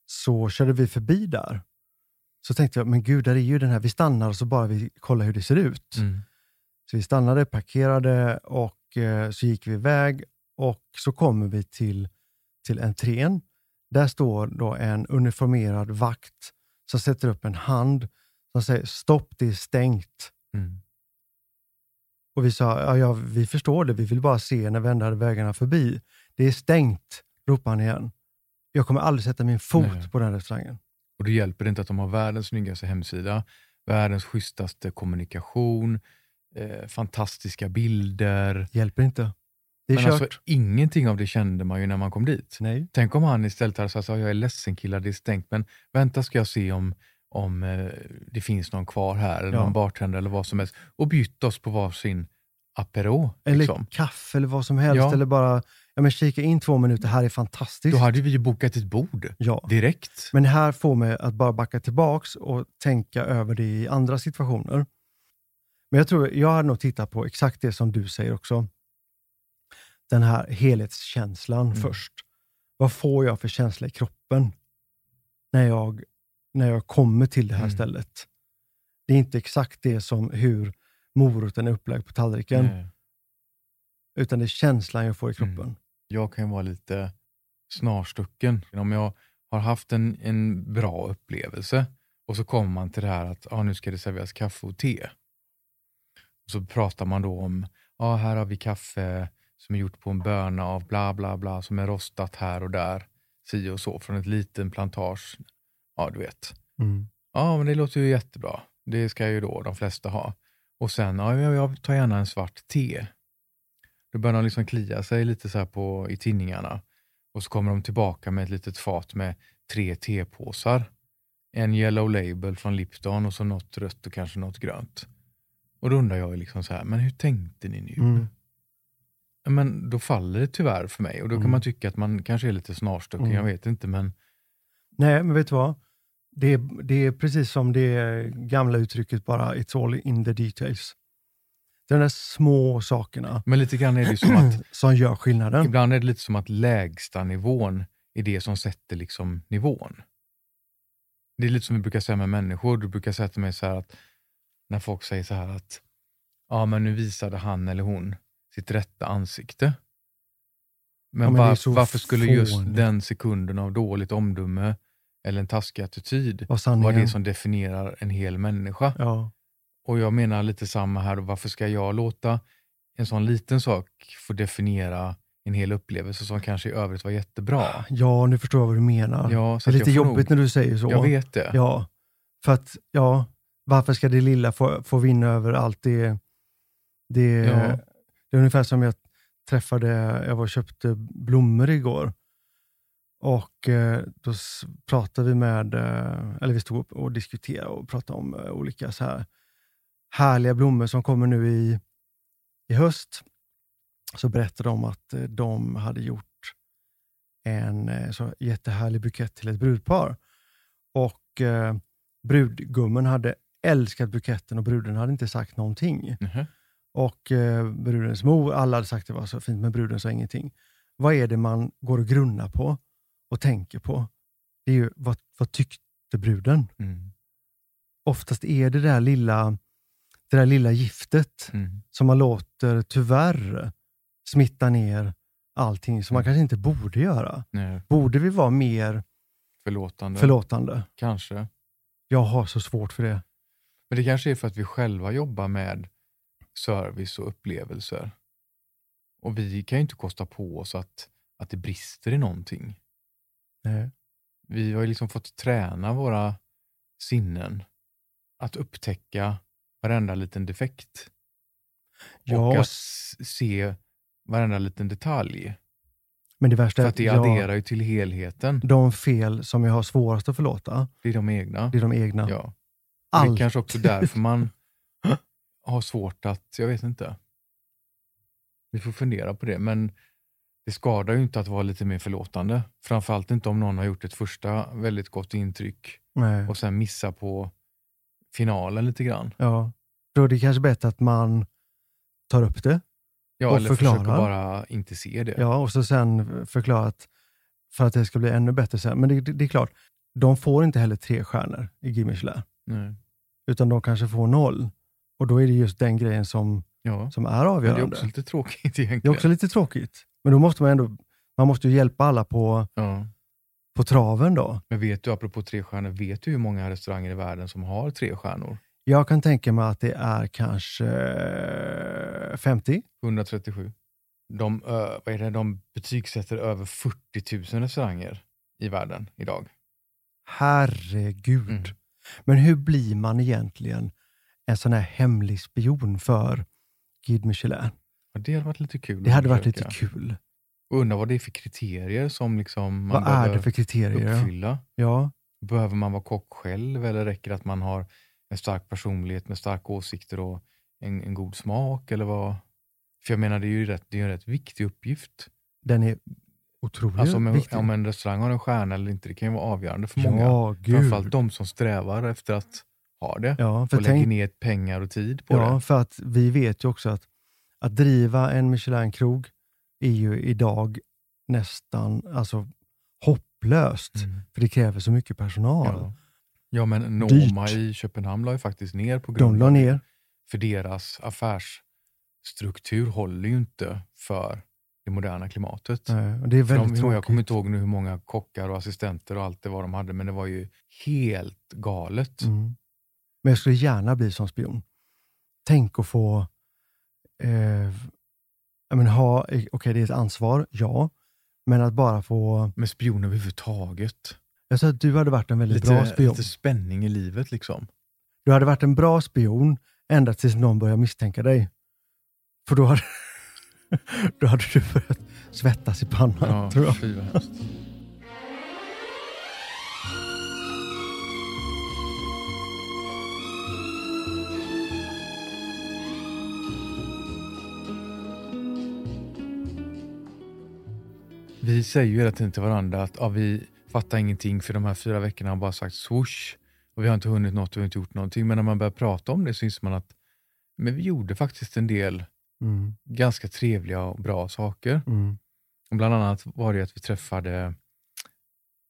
Så körde vi förbi där. Så tänkte jag, men gud, där är ju den här, vi stannar och så bara vi kollar hur det ser ut. Mm. Så vi stannade, parkerade och eh, så gick vi iväg och så kommer vi till, till entrén. Där står då en uniformerad vakt som sätter upp en hand som säger stopp, det är stängt. Mm. Och vi sa, ja, ja, vi förstår det, vi vill bara se när vi ändrade vägarna förbi. Det är stängt, ropade han igen. Jag kommer aldrig sätta min fot Nej. på den restaurangen. Och det hjälper inte att de har världens snyggaste hemsida, världens schysstaste kommunikation, eh, fantastiska bilder. Hjälper inte. Det är Men kört. alltså, ingenting av det kände man ju när man kom dit. Nej. Tänk om han istället hade sagt jag är ledsen killar, det är stängt, men vänta ska jag se om, om eh, det finns någon kvar här, eller Ja. någon bartender eller vad som helst. Och bytt oss på varsin apero. Eller Liksom. kaffe eller vad som helst. Ja. Eller bara ja, men kika in två minuter, här är fantastiskt. Då hade vi ju bokat ett bord ja. direkt. Men det här får mig att bara backa tillbaks och tänka över det i andra situationer. Men jag tror, jag hade nog tittat på exakt det som du säger också. Den här helhetskänslan Mm. först. Vad får jag för känsla i kroppen när jag, när jag kommer till det här Mm. stället? Det är inte exakt det som hur moroten är upplagd på tallriken, Nej. utan det är känslan jag får i Mm. kroppen. jag kan vara lite snarstucken. Om jag har haft en, en bra upplevelse och så kommer man till det här att ah, nu ska det serveras kaffe och te. Och så pratar man då om, ah, här har vi kaffe som är gjort på en böna av bla bla bla som är rostat här och där, si och så, från ett liten plantage. Ja, du vet. Mm. Ja, men det låter ju jättebra. Det ska ju då de flesta ha. Och sen, ja, jag, tar gärna en svart te. Då börjar de liksom klia sig lite så här på, i tinningarna. Och så kommer de tillbaka med ett litet fat med tre tepåsar. En yellow label från Lipton och så något rött och kanske något grönt. Och då undrar jag liksom så här, men hur tänkte ni nu? Mm. Men då faller det tyvärr för mig och då kan Mm. man tycka att man kanske är lite snarstucken, Mm. jag vet inte men Nej, men vet du vad? Det är, det är precis som det gamla uttrycket bara, it's all in the details. De där små sakerna Men lite grann är det som att som gör skillnaden. Ibland är det lite som att lägsta nivån är det som sätter liksom nivån. Det är lite som vi brukar säga med människor. Du brukar säga till mig så här att när folk säger så här att ja, men nu visade han eller hon sitt rätta ansikte. Men, Ja, men var, så varför skulle just den sekunden av dåligt omdöme eller en taskig attityd vara sanningen. det som definierar en hel människa? Ja, Och jag menar lite samma här, varför ska jag låta en sån liten sak få definiera en hel upplevelse som kanske i övrigt var jättebra? ja, nu förstår jag vad du menar. Ja, så det är lite jobbigt nog, när du säger så. Jag vet det. Ja, för att, ja, varför ska det lilla få, få vinna över allt det? Det, Ja det är ungefär som jag träffade, jag var och köpte blommor igår. Och eh, då pratade vi med, eh, eller vi stod och diskuterade och pratade om eh, olika så här härliga blommor som kommer nu i, i höst. Så berättade de att eh, de hade gjort en eh, så jättehärlig bukett till ett brudpar. Och eh, brudgummen hade älskat buketten och bruden hade inte sagt någonting. Mhm. Och eh, brudens mor, alla hade sagt att det var så fint, men bruden sa ingenting. Vad är det man går och grunnar på och tänker på? Det är ju, vad, vad tyckte bruden? Mm. Oftast är det där lilla, det där lilla giftet Mm. som man låter tyvärr smitta ner allting som man Mm. kanske inte borde göra. Nej, Borde vi vara mer förlåtande. förlåtande? Kanske. Jag har så svårt för det. Men det kanske är för att vi själva jobbar med service och upplevelser. Och vi kan ju inte kosta på oss att, att det brister i någonting. Nej. Vi har ju liksom fått träna våra sinnen att upptäcka varenda liten defekt. Ja, och att se varenda liten detalj. Men det värsta är att det jag- adderar ju till helheten. de fel som jag har svårast att förlåta, Det är de egna. det är de egna. Ja. Och det är Allt. kanske också därför man har svårt att, jag vet inte. Vi får fundera på det, men det skadar ju inte att vara lite mer förlåtande. Framförallt inte om någon har gjort ett första väldigt gott intryck Nej. och sen missar på finalen lite grann. Ja. Då är det kanske bättre att man tar upp det Ja, Och eller förklarar. försöker bara inte se det. ja, och så sen förklara att för att det ska bli ännu bättre sen. Men det, det, det är klart, de får inte heller tre stjärnor i Nej. utan de kanske får noll. Och då är det just den grejen som, Ja. som är Men det avgörande. är också lite tråkigt egentligen. Det är också lite tråkigt. Men då måste man ändå man måste ju hjälpa alla på, ja. på traven då. Men vet du, apropå tre stjärnor, vet du hur många restauranger i världen som har tre stjärnor? Jag kan tänka mig att det är kanske eh, 50. 137. De, vad är det, de betygsätter över 40 000 restauranger i världen idag. Herregud. Mm. Men hur blir man egentligen en sån här hemlig spion för Guide Michelin? Ja, det hade varit lite kul. Det hade varit lite kul. Och undrar vad det är för kriterier som liksom man Vad är det för kriterier? uppfylla. Ja, Behöver man vara kock själv eller räcker det att man har en stark personlighet med starka åsikter och en, en god smak? Eller vad? För jag menar, det är ju rätt, det är en rätt viktig uppgift. den är otroligt Alltså om en, viktig. om en restaurang har en stjärna eller inte, det kan ju vara avgörande för många. ja, gud. Framförallt de som strävar efter att ha det Ja, för och lägger tänk, ner pengar och tid på ja, det. för att vi vet ju också att att driva en Michelin-krog är ju idag nästan alltså, hopplöst. Mm. För det kräver så mycket personal. Ja. ja, men Noma Dyrt. i Köpenhamn la ju faktiskt ner på grund av ner. för deras affärsstruktur håller ju inte för det moderna klimatet. Nej, det är väldigt de, jag kommer inte ihåg nu hur många kockar och assistenter och allt det var de hade, men det var ju helt galet. Mm. Men jag skulle gärna bli som spion. Tänk att få eh, ha, eh, okej det är ett ansvar, ja, men att bara få, Med spion överhuvudtaget. jag sa att du hade varit en väldigt Lite, bra spion. lite spänning i livet liksom. Du hade varit en bra spion ända tills någon började misstänka dig. För då hade, då hade du börjat svettas i pannan, Ja, tror jag. Vi säger ju hela tiden till varandra att ja, vi fattar ingenting för de här fyra veckorna har bara sagt swoosh och vi har inte hunnit något och vi har inte gjort någonting. Men när man börjar prata om det så inser man att men vi gjorde faktiskt en del Mm, ganska trevliga och bra saker. mm, Och bland annat var det att vi träffade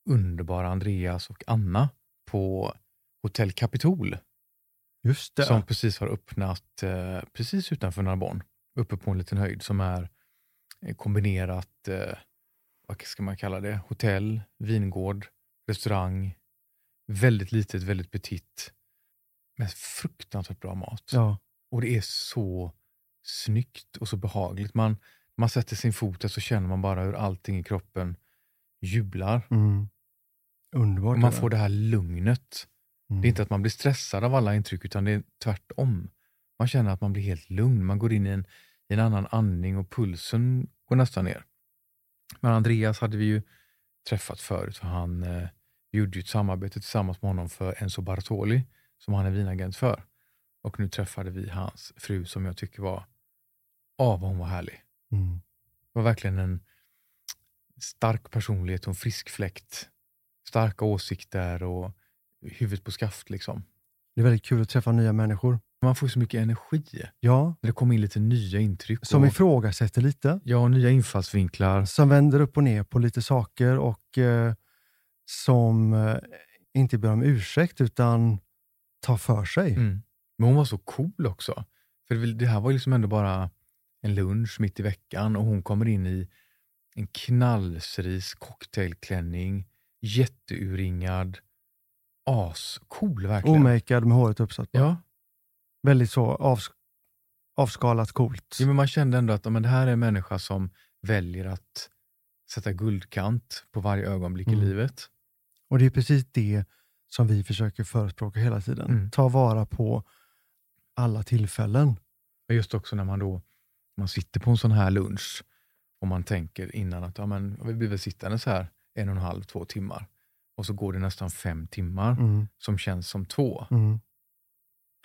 underbara Andreas och Anna på Hotell Capitol just det. som precis har öppnat eh, precis utanför Narbonne, uppe på en liten höjd som är eh, kombinerat, eh, vad ska man kalla det, hotell, vingård, restaurang, väldigt litet, väldigt petit, med fruktansvärt bra mat. Ja, Och det är så snyggt och så behagligt. Man, man sätter sin fot där så känner man bara hur allting i kroppen jublar. mm. Underbart. Och man får det här lugnet. Mm. Det är inte att man blir stressad av alla intryck, utan det är tvärtom. Man känner att man blir helt lugn. Man går in i en, i en annan andning och pulsen går nästan ner. Men Andreas hade vi ju träffat förut. För han eh, gjorde ju ett samarbete tillsammans med honom för Enzo Bartoli, som han är vinagent för. Och nu träffade vi hans fru som jag tycker var, ja vad hon var härlig. Mm. Det var verkligen en stark personlighet och en frisk fläkt. Starka åsikter och huvudet på skaft. Liksom. Det är väldigt kul att träffa nya människor. Man får så mycket energi Ja, det kommer in lite nya intryck. som och, ifrågasätter lite. ja, nya infallsvinklar. Som vänder upp och ner på lite saker och eh, som eh, inte ber om ursäkt utan tar för sig. Mm. Men hon var så cool också. För det- här var liksom ändå bara en lunch mitt i veckan och hon kommer in i en knallcerise cocktailklänning, jätteuringad, ascool verkligen. Omakead med håret uppsatt. på. Ja, Väldigt så avs avskalat coolt. Ja, men man kände ändå att men det här är en människa som väljer att sätta guldkant på varje ögonblick Mm. i livet. Och det är precis det som vi försöker förespråka hela tiden. Mm. Ta vara på alla tillfällen. Men just också när man då man sitter på en sån här lunch och man tänker innan att ja, men, vi blir väl sittande så här en och en halv, två timmar. Och så går det nästan fem timmar Mm. som känns som två. Mm.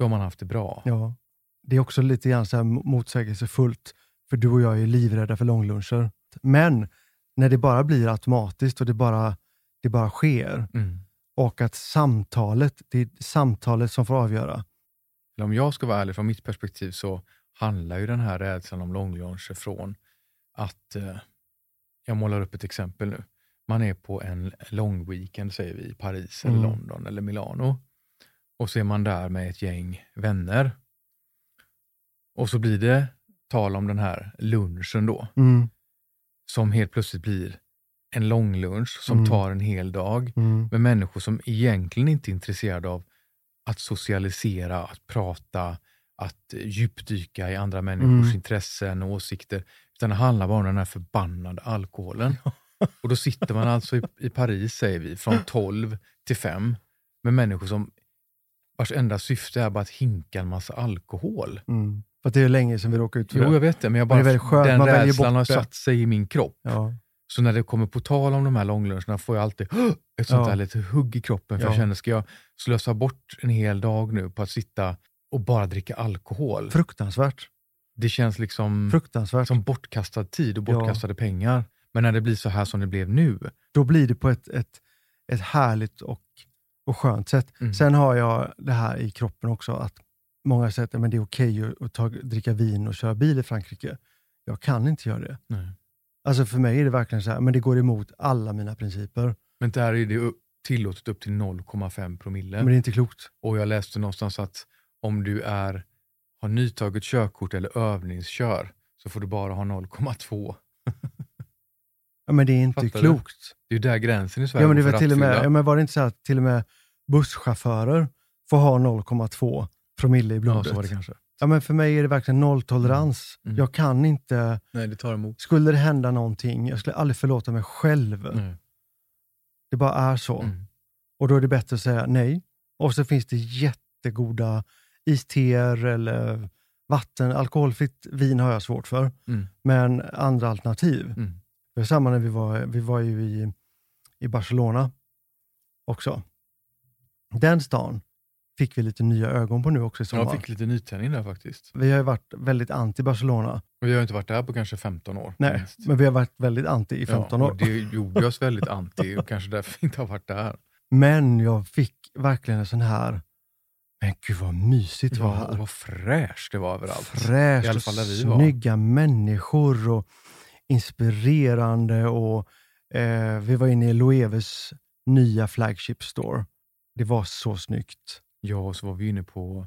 Då har man haft det bra. Ja. Det är också lite grann så här motsägelsefullt, för du och jag är livrädda för långluncher. Men när det bara blir automatiskt och det bara, det bara sker Mm. och att samtalet, det är samtalet som får avgöra. Eller om jag ska vara ärlig, från mitt perspektiv så handlar ju den här rädslan om långluncher från att, eh, jag målar upp ett exempel nu. Man är på en lång weekend, säger vi, i Paris, eller Mm. London eller Milano. Och så är man där med ett gäng vänner. Och så blir det tal om den här lunchen då, Mm. som helt plötsligt blir en långlunch som Mm. tar en hel dag Mm. med människor som egentligen inte är intresserade av att socialisera, att prata, att djupdyka i andra människors Mm. intressen och åsikter. Utan det handlar bara om den här förbannade alkoholen. Och då sitter man alltså i, i Paris, säger vi, från 12 till 5 med människor som vars enda syfte är bara att hinka en massa alkohol. Mm. För att det är länge sedan vi råkade ut för Jo, det. jag vet det, men jag Men bara, väldigt skönt, den rädslan har satt sig i min kropp. Ja. Så när det kommer på tal om de här långluncherna får jag alltid ett sånt Ja. där lite hugg i kroppen. För Ja. jag känner, ska jag slösa bort en hel dag nu på att sitta och bara dricka alkohol? Fruktansvärt. Det känns liksom Fruktansvärt. som bortkastad tid och Ja. bortkastade pengar. Men när det blir så här som det blev nu, Då blir det på ett, ett, ett härligt och, och skönt sätt. Mm. Sen har jag det här i kroppen också, att många säger att men det är okej att, att ta, dricka vin och köra bil i Frankrike. Jag kan inte göra det. nej. Alltså för mig är det verkligen så här, men det går emot alla mina principer. men där är det tillåtet upp till 0,5 promille. Men det är inte klokt. Och jag läste någonstans att om du är, har nytaget körkort eller övningskör så får du bara ha 0,2. Ja, men det är inte Fattar du? klokt. Det är ju där gränsen i Sverige Ja, men det var till och med, ja, men var det inte så att till och med busschaufförer får ha 0,2 promille i blodet? kanske. Ja, men för mig är det verkligen nolltolerans. Mm. Jag kan inte, Nej, det tar emot. skulle det hända någonting, jag skulle aldrig förlåta mig själv. Nej. Det bara är så. Mm. Och då är det bättre att säga nej. Och så finns det jättegoda isteer eller vatten. Alkoholfritt vin har jag svårt för, Mm. men andra alternativ. Mm. Det var samma när vi var, vi var ju i, i Barcelona också. Den stan fick vi lite nya ögon på nu också i sommar. Jag fick lite nytändning där faktiskt. Vi har ju varit väldigt anti Barcelona. Och vi har inte varit där på kanske 15 år. Nej, minst. men vi har varit väldigt anti i 15 ja, år. Och det gjorde oss väldigt anti och kanske därför vi inte har varit där. Men jag fick verkligen en sån här, men gud vad mysigt det var här. vad fräscht det var överallt. fräscht I alla fall där vi var. snygga människor och inspirerande. Och, eh, vi var inne i Loeves nya flagship store. Det var så snyggt. Ja, och så var vi inne på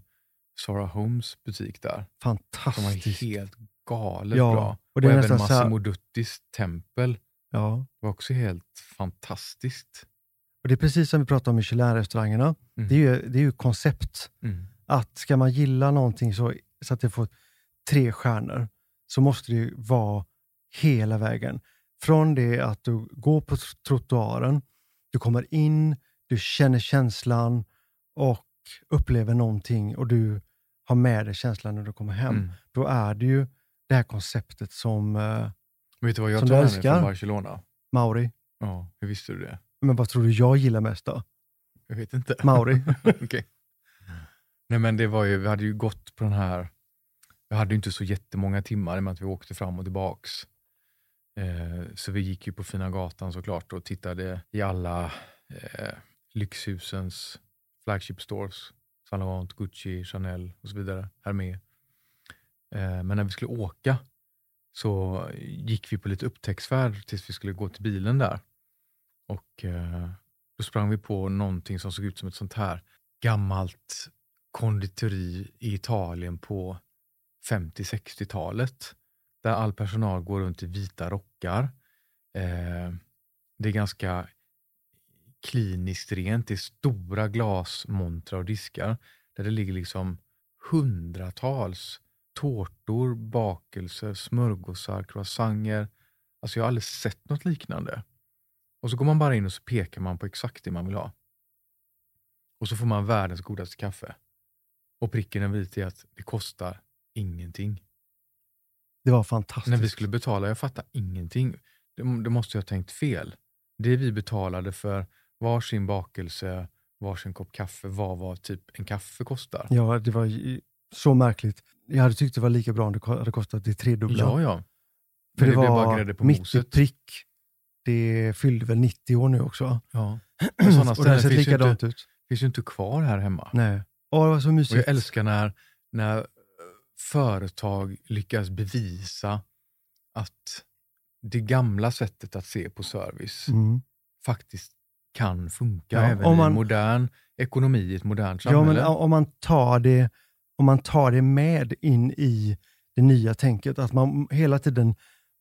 Sarah Holmes butik där. Som var Fantastiskt. helt galet Ja, bra. och Och, det är även Massimo Duttis tempel Ja. var också helt fantastiskt. Och det är precis som vi pratade om Michelin-restaurangerna. Mm. Det, är ju, det är ju koncept. Mm. Att ska man gilla någonting så, så att det får tre stjärnor, så måste det ju vara hela vägen. Från det att du går på trottoaren, du kommer in, du känner känslan och upplever någonting och du har med dig känslan när du kommer hem. Mm. Då är det ju det här konceptet som eh, Vet du vad jag Som tar du med mig från Barcelona? Mauri. Ja, hur visste du det? Men vad tror du jag gillar mest då? Jag vet inte. Mauri. Okej. Nej men det var ju, vi hade ju gått på den här, vi hade ju inte så jättemånga timmar i och med att vi åkte fram och tillbaks. Eh, så vi gick ju på Fina gatan såklart och tittade i alla eh, lyxhusens flagship stores. Saint Laurent, Gucci, Chanel och så vidare. Hermès. Eh, men när vi skulle åka så gick vi på lite upptäcktsfärd tills vi skulle gå till bilen där. Och eh, då sprang vi på någonting som såg ut som ett sånt här gammalt konditori i Italien på 50-60-talet. Där all personal går runt i vita rockar. Eh, det är ganska kliniskt rent. Det är stora glasmontrar och diskar där det ligger liksom hundratals tårtor, bakelser, smörgåsar, croissanter. Alltså jag har aldrig sett något liknande. Och så går man bara in och så pekar man på exakt det man vill ha. Och så får man världens godaste kaffe. Och pricken är vit är att det kostar ingenting. Det var fantastiskt. När vi skulle betala, jag fattar ingenting. Det, det måste jag ha tänkt fel. Det vi betalade för varsin bakelse, varsin kopp kaffe, vad var typ en kaffe kostar. Ja, det var så märkligt. Jag hade tyckt det var lika bra om det hade kostat det tredubbla. Ja, ja. För det, bara var mitt i moset. prick. Det fyllde väl 90 år nu också. ja. Och sådana och det ställen finns ju, inte, ut. finns ju inte kvar här hemma. Nej. Åh, det var så Och mysigt. jag älskar när, när eh, företag lyckas bevisa att det gamla sättet att se på service Mm. faktiskt kan funka Ja, även om i man- en modern ekonomi, i ett modernt Ja, samhälle. men om man, tar det, om man tar det med in i det nya tänket, att man hela tiden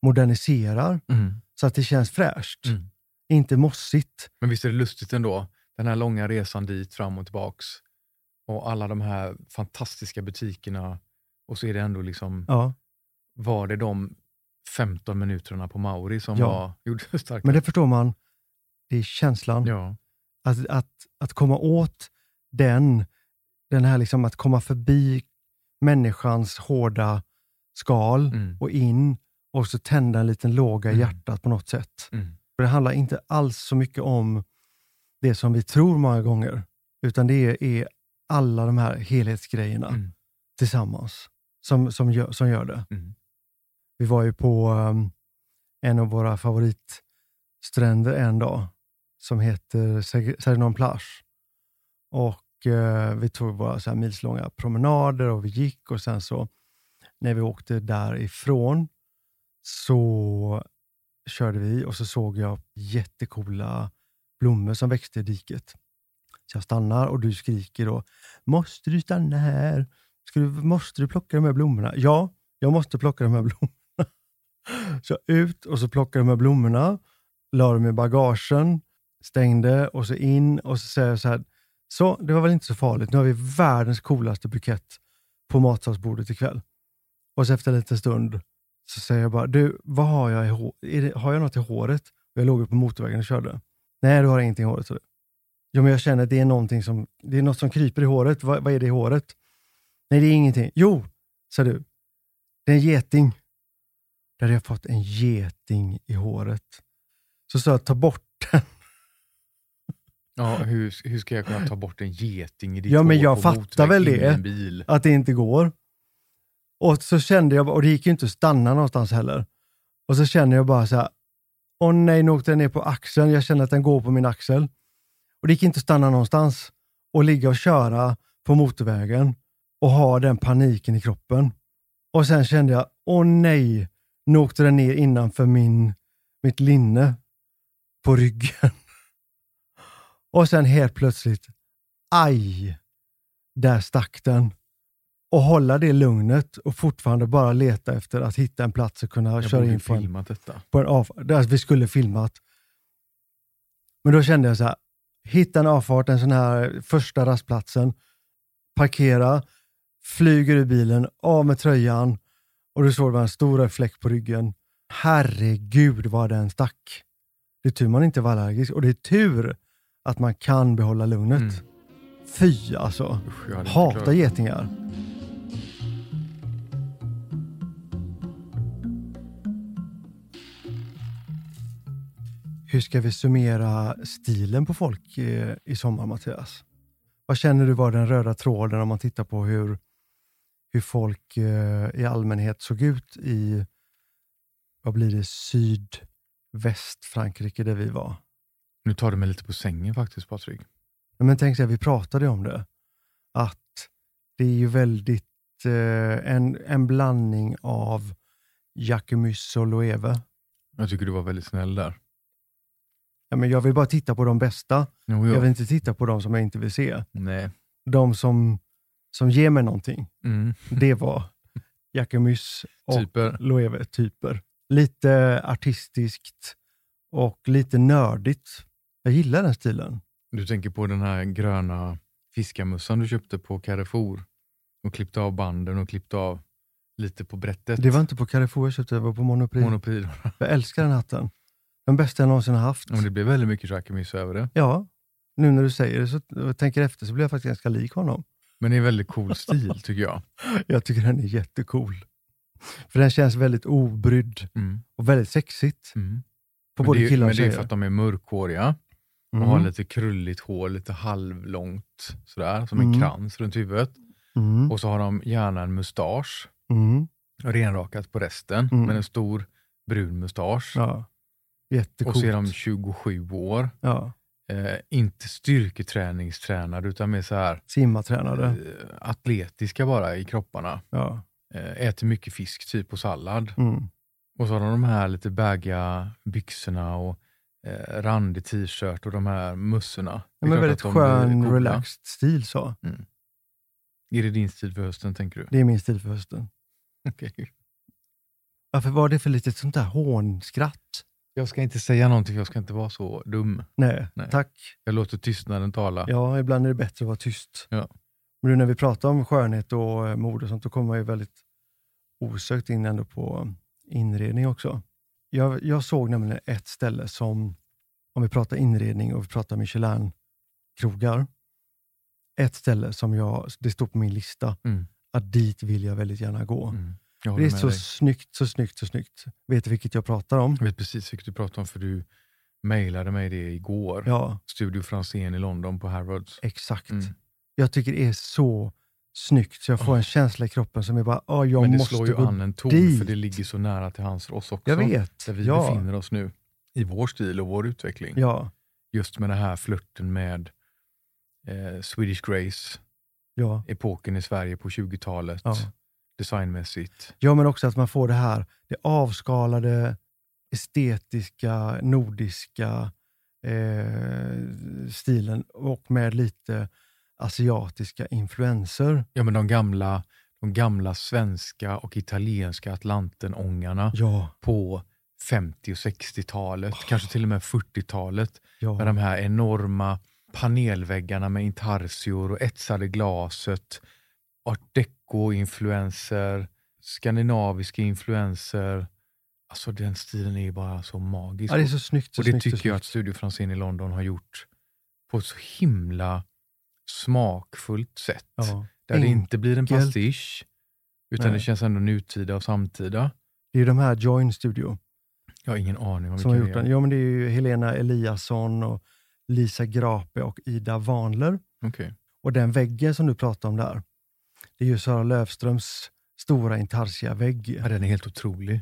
moderniserar mm, så att det känns fräscht. mm, inte mossigt. Men visst är det lustigt ändå? Den här långa resan dit, fram och tillbaks. Och alla de här fantastiska butikerna. Och så är det ändå liksom, Ja. var det de 15 minuterna på Mauri som Ja. var, gjorde det starka? Men det förstår man, det är känslan. ja. Att, att, att komma åt den, den här liksom att komma förbi människans hårda skal Mm. och in och så tända en liten låga i Mm. hjärtat på något sätt. Mm. För det handlar inte alls så mycket om det som vi tror många gånger, utan det är, är alla de här helhetsgrejerna Mm. tillsammans som, som, gör, som gör det. Mm. Vi var ju på um, en av våra favoritstränder en dag som heter Serenon Sernon Plage. Och eh, vi tog våra så här milslånga promenader och vi gick och sen så när vi åkte därifrån så körde vi och så såg jag jättekola blommor som växte i diket. Så jag stannar och du skriker då, måste du stanna här? Ska du, måste du plocka de här blommorna? Ja, jag måste plocka de här blommorna. Så ut och så plockade de här blommorna, la dem i bagagen, stängde och så in och så säger jag så här, så det var väl inte så farligt, nu har vi världens coolaste bukett på matsalsbordet ikväll. Och så efter en liten stund så säger jag bara, du, vad har jag i håret? Har jag något i håret? Och jag låg ju på motorvägen och körde. Nej, du har ingenting i håret. Så. Jo, men jag känner att det är någonting som, det är något som kryper i håret. Vad, vad är det i håret? Nej, det är ingenting. Jo, sa du. Det är en geting. Där hade jag fått en geting i håret. Så sa jag, ta bort den. Ja, hur, hur ska jag kunna ta bort en geting i ditt Ja, men jag fattar väl det. bil? att det inte går. Och så kände jag, och det gick ju inte att stanna någonstans heller. Och så känner jag bara så här, åh nej, nu åkte den ner på axeln. Jag känner att den går på min axel. Och det gick inte att stanna någonstans och ligga och köra på motorvägen och ha den paniken i kroppen. Och sen kände jag, åh nej, nu åkte den ner innanför min, mitt linne på ryggen. Och sen helt plötsligt, aj, där stack den. Och hålla det lugnet och fortfarande bara leta efter att hitta en plats och kunna Jag köra in på en, detta. på en avfart. Där vi skulle filmat. Men då kände jag så här, hitta en avfart, en sån här första rastplatsen, parkera, flyger ur bilen, av med tröjan och du såg det var en stor fläck på ryggen. Herregud vad den stack. Det är tur man inte var allergisk och det är tur att man kan behålla lugnet. Mm. Fy alltså. Usch, klarat- getingar. Hur ska vi summera stilen på folk i, i sommar, Mattias? Vad känner du var den röda tråden om man tittar på hur, hur folk eh, i allmänhet såg ut i, vad blir det, sydväst Frankrike där vi var? Nu tar du mig lite på sängen faktiskt Patrik. Men tänk så här, vi pratade om det, att det är ju väldigt eh, en, en blandning av Jacquemus och Loewe. Jag tycker du var väldigt snäll där. Ja, men jag vill bara titta på de bästa. Jo, Jag ja. vill inte titta på de som jag inte vill se. Nej. De som, som ger mig någonting, Mm. det var Jacquemus och Typer. Loewe-typer. Lite artistiskt och lite nördigt. Jag gillar den stilen. Du tänker på den här gröna fiskarmössan du köpte på Carrefour och klippte av banden och klippte av lite på brättet. Det var inte på Carrefour jag köpte, det var på Monoprix. Monopril. Jag älskar den hatten. Den bästa jag någonsin har haft. Men det blev väldigt mycket Jacquemus över det. Ja, nu när du säger det så, och tänker efter så blir jag faktiskt ganska lik honom. Men det är en väldigt cool stil tycker jag. Jag tycker den är jättecool. För den känns väldigt obrydd Mm. och väldigt sexigt. Mm. På Men både det, killar och men det är tjejer. för att de är mörkhåriga och Mm. har lite krulligt hår, lite halvlångt sådär, som en Mm. krans runt huvudet. Mm. Och så har de gärna en mustasch, Mm. renrakat på resten, Mm. men en stor brun mustasch. Ja. och så är de 27 år. ja. Eh, inte styrketräningstränade utan mer så här Simmatränare. eh, atletiska bara i kropparna. Ja. Eh, äter mycket fisk typ och sallad. Mm. Och så har de de här lite baggiga byxorna och eh, randig t-shirt och de här mössorna. Ja, men väldigt skön, relaxed stil så. Är det din stil för hösten tänker du? Det är min stil för hösten. Okej. Varför var det för litet sånt där hånskratt? Jag ska inte säga någonting, jag ska inte vara så dum. Nej, Nej. tack. Jag låter tystnaden tala. Ja, ibland är det bättre att vara tyst. Ja. Men nu när vi pratar om skönhet och eh, mode och sånt, då kommer man ju väldigt osökt in ändå på inredning också. Jag, jag såg nämligen ett ställe som, om vi pratar inredning och vi pratar Michelin-krogar, ett ställe som jag, det står på min lista, Mm. att dit vill jag väldigt gärna gå. Mm. Det är så dig. snyggt, så snyggt, så snyggt. Vet du vilket jag pratar om? Jag vet precis vilket du pratar om, för du mejlade mig det igår. Ja, Studio Franzén i London på Harrods. exakt. Mm. Jag tycker det är så snyggt, så jag får en känsla i kroppen som är bara, oh, jag Men det måste slår ju gå an en ton, dit. för det ligger så nära till hans för oss också. Jag vet. Där vi ja. befinner oss nu, i vår stil och vår utveckling. Ja, Just med den här flirten med eh, Swedish Grace, ja, epoken i Sverige på 20-talet, ja. designmässigt. ja, men också att man får det här, det avskalade, estetiska, nordiska eh, stilen och med lite asiatiska influenser. Ja, men de gamla, de gamla svenska och italienska Atlantenångarna Ja, på 50 och 60-talet, kanske till och med 40-talet. ja, Med de här enorma panelväggarna med intarsior och etsade glaset. Art deco-influenser, skandinaviska influenser. Alltså den stilen är bara så magisk. ja, det är så snyggt. Så och det snyggt, tycker jag att. Studio Franzén i London har gjort på ett så himla smakfullt sätt. Ja. Där det inte blir en pastisch, utan Nej. det känns ändå nutida och samtida. Det är de här Join Studio Jag har ingen aning om som har vilka gjort det är. den. Ja, men det är ju Helena Eliasson och Lisa Grape och Ida Vanler. Okej. Och den väggen som du pratar om där, det är ju Sara Lövströms stora intarsia-vägg. Ja, den är helt otrolig.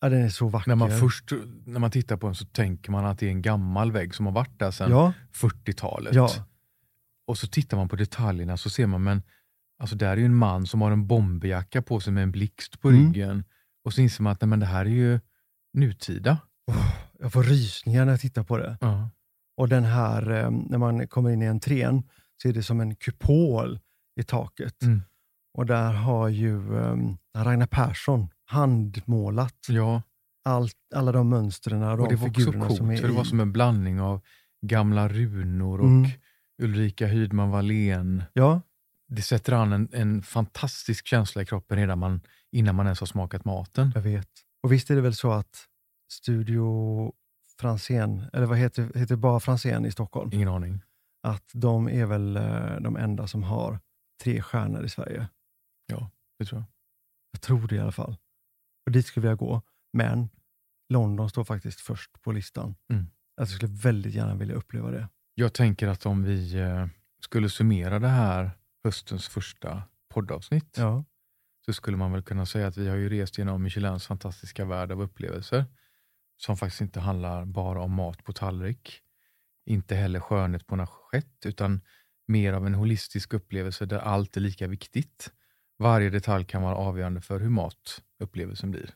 Ja, den är så vacker. När man först när man tittar på den så tänker man att det är en gammal vägg som har varit där sedan ja, 40-talet. ja, Och så tittar man på detaljerna så ser man, men alltså där är ju en man som har en bomberjacka på sig med en blixt på Mm. ryggen. Och så inser man att nej, men det här är ju nutida. jag får rysningar när jag tittar på det. Ja. Och den här, eh, när man kommer in i entrén, så är det som en kupol i taket. Mm. Och där har ju eh, Ragnar Persson handmålat ja. allt, alla de mönstren och de Och det var också figurerna coolt, som är för det var som en blandning av gamla runor och Mm. Ulrika Hydman Wallén. Ja, Det sätter an en, en fantastisk känsla i kroppen redan man, innan man ens har smakat maten. jag vet. Och visst är det väl så att Studio Franzén, eller vad heter, heter bara Franzén i Stockholm? Ingen aning. Att de är väl eh, de enda som har tre stjärnor i Sverige. Det tror jag. Jag tror det i alla fall. Och dit skulle jag gå. Men London står faktiskt först på listan. Mm. Jag skulle väldigt gärna vilja uppleva det. Jag tänker att om vi eh, skulle summera det här höstens första poddavsnitt Ja, så skulle man väl kunna säga att vi har ju rest genom Michelins fantastiska värld av upplevelser som faktiskt inte handlar bara om mat på tallrik, inte heller skönhet på assiett, utan mer av en holistisk upplevelse där allt är lika viktigt. Varje detalj kan vara avgörande för hur matupplevelsen blir.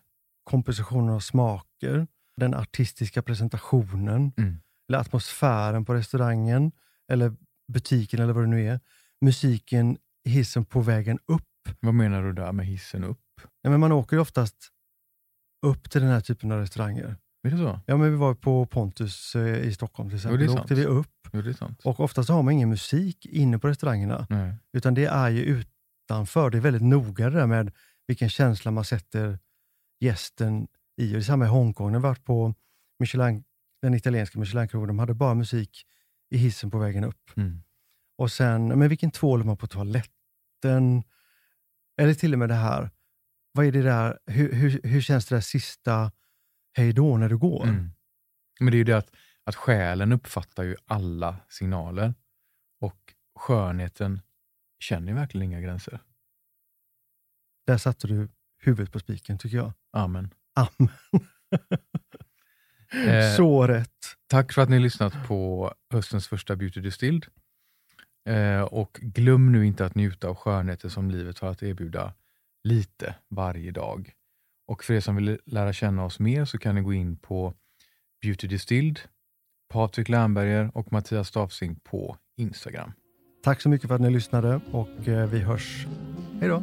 kompositionen av smaker, den artistiska presentationen, Mm. Eller atmosfären på restaurangen, eller butiken eller vad det nu är. Musiken i hissen på vägen upp. Vad menar du där med hissen upp? Ja, men man åker ju oftast upp till den här typen av restauranger. Är det så? Ja, men vi var på Pontus eh, i Stockholm till Jo, exempel. det är Då åkte vi upp Jo, och oftast har man ingen musik inne på restaurangerna. Nej. Utan det är ju utanför. Det är väldigt noga det där med vilken känsla man sätter gästen i. Och det är samma i Hongkong. När vi varit på Michelin, den italienska Michelinkrogen, de hade bara musik i hissen på vägen upp. Mm. Och sen, men vilken tvål man på toaletten? Eller till och med det här, vad är det där, hur, hur, hur känns det där sista hej då när du går? Mm. Men det är ju det att, att själen uppfattar ju alla signaler och skönheten känner verkligen inga gränser. Där satte du huvudet på spiken tycker jag. Amen. Amen. Eh, Så rätt. Tack för att ni lyssnat på höstens första Beauty Distilled. Eh, och glöm nu inte att njuta av skönheten som livet har att erbjuda lite varje dag. Och för er som vill lära känna oss mer så kan ni gå in på Beauty Distilled, Patrik Lernberger och Mattias Stavsing på Instagram. Tack så mycket för att ni lyssnade och eh, vi hörs. Hej då!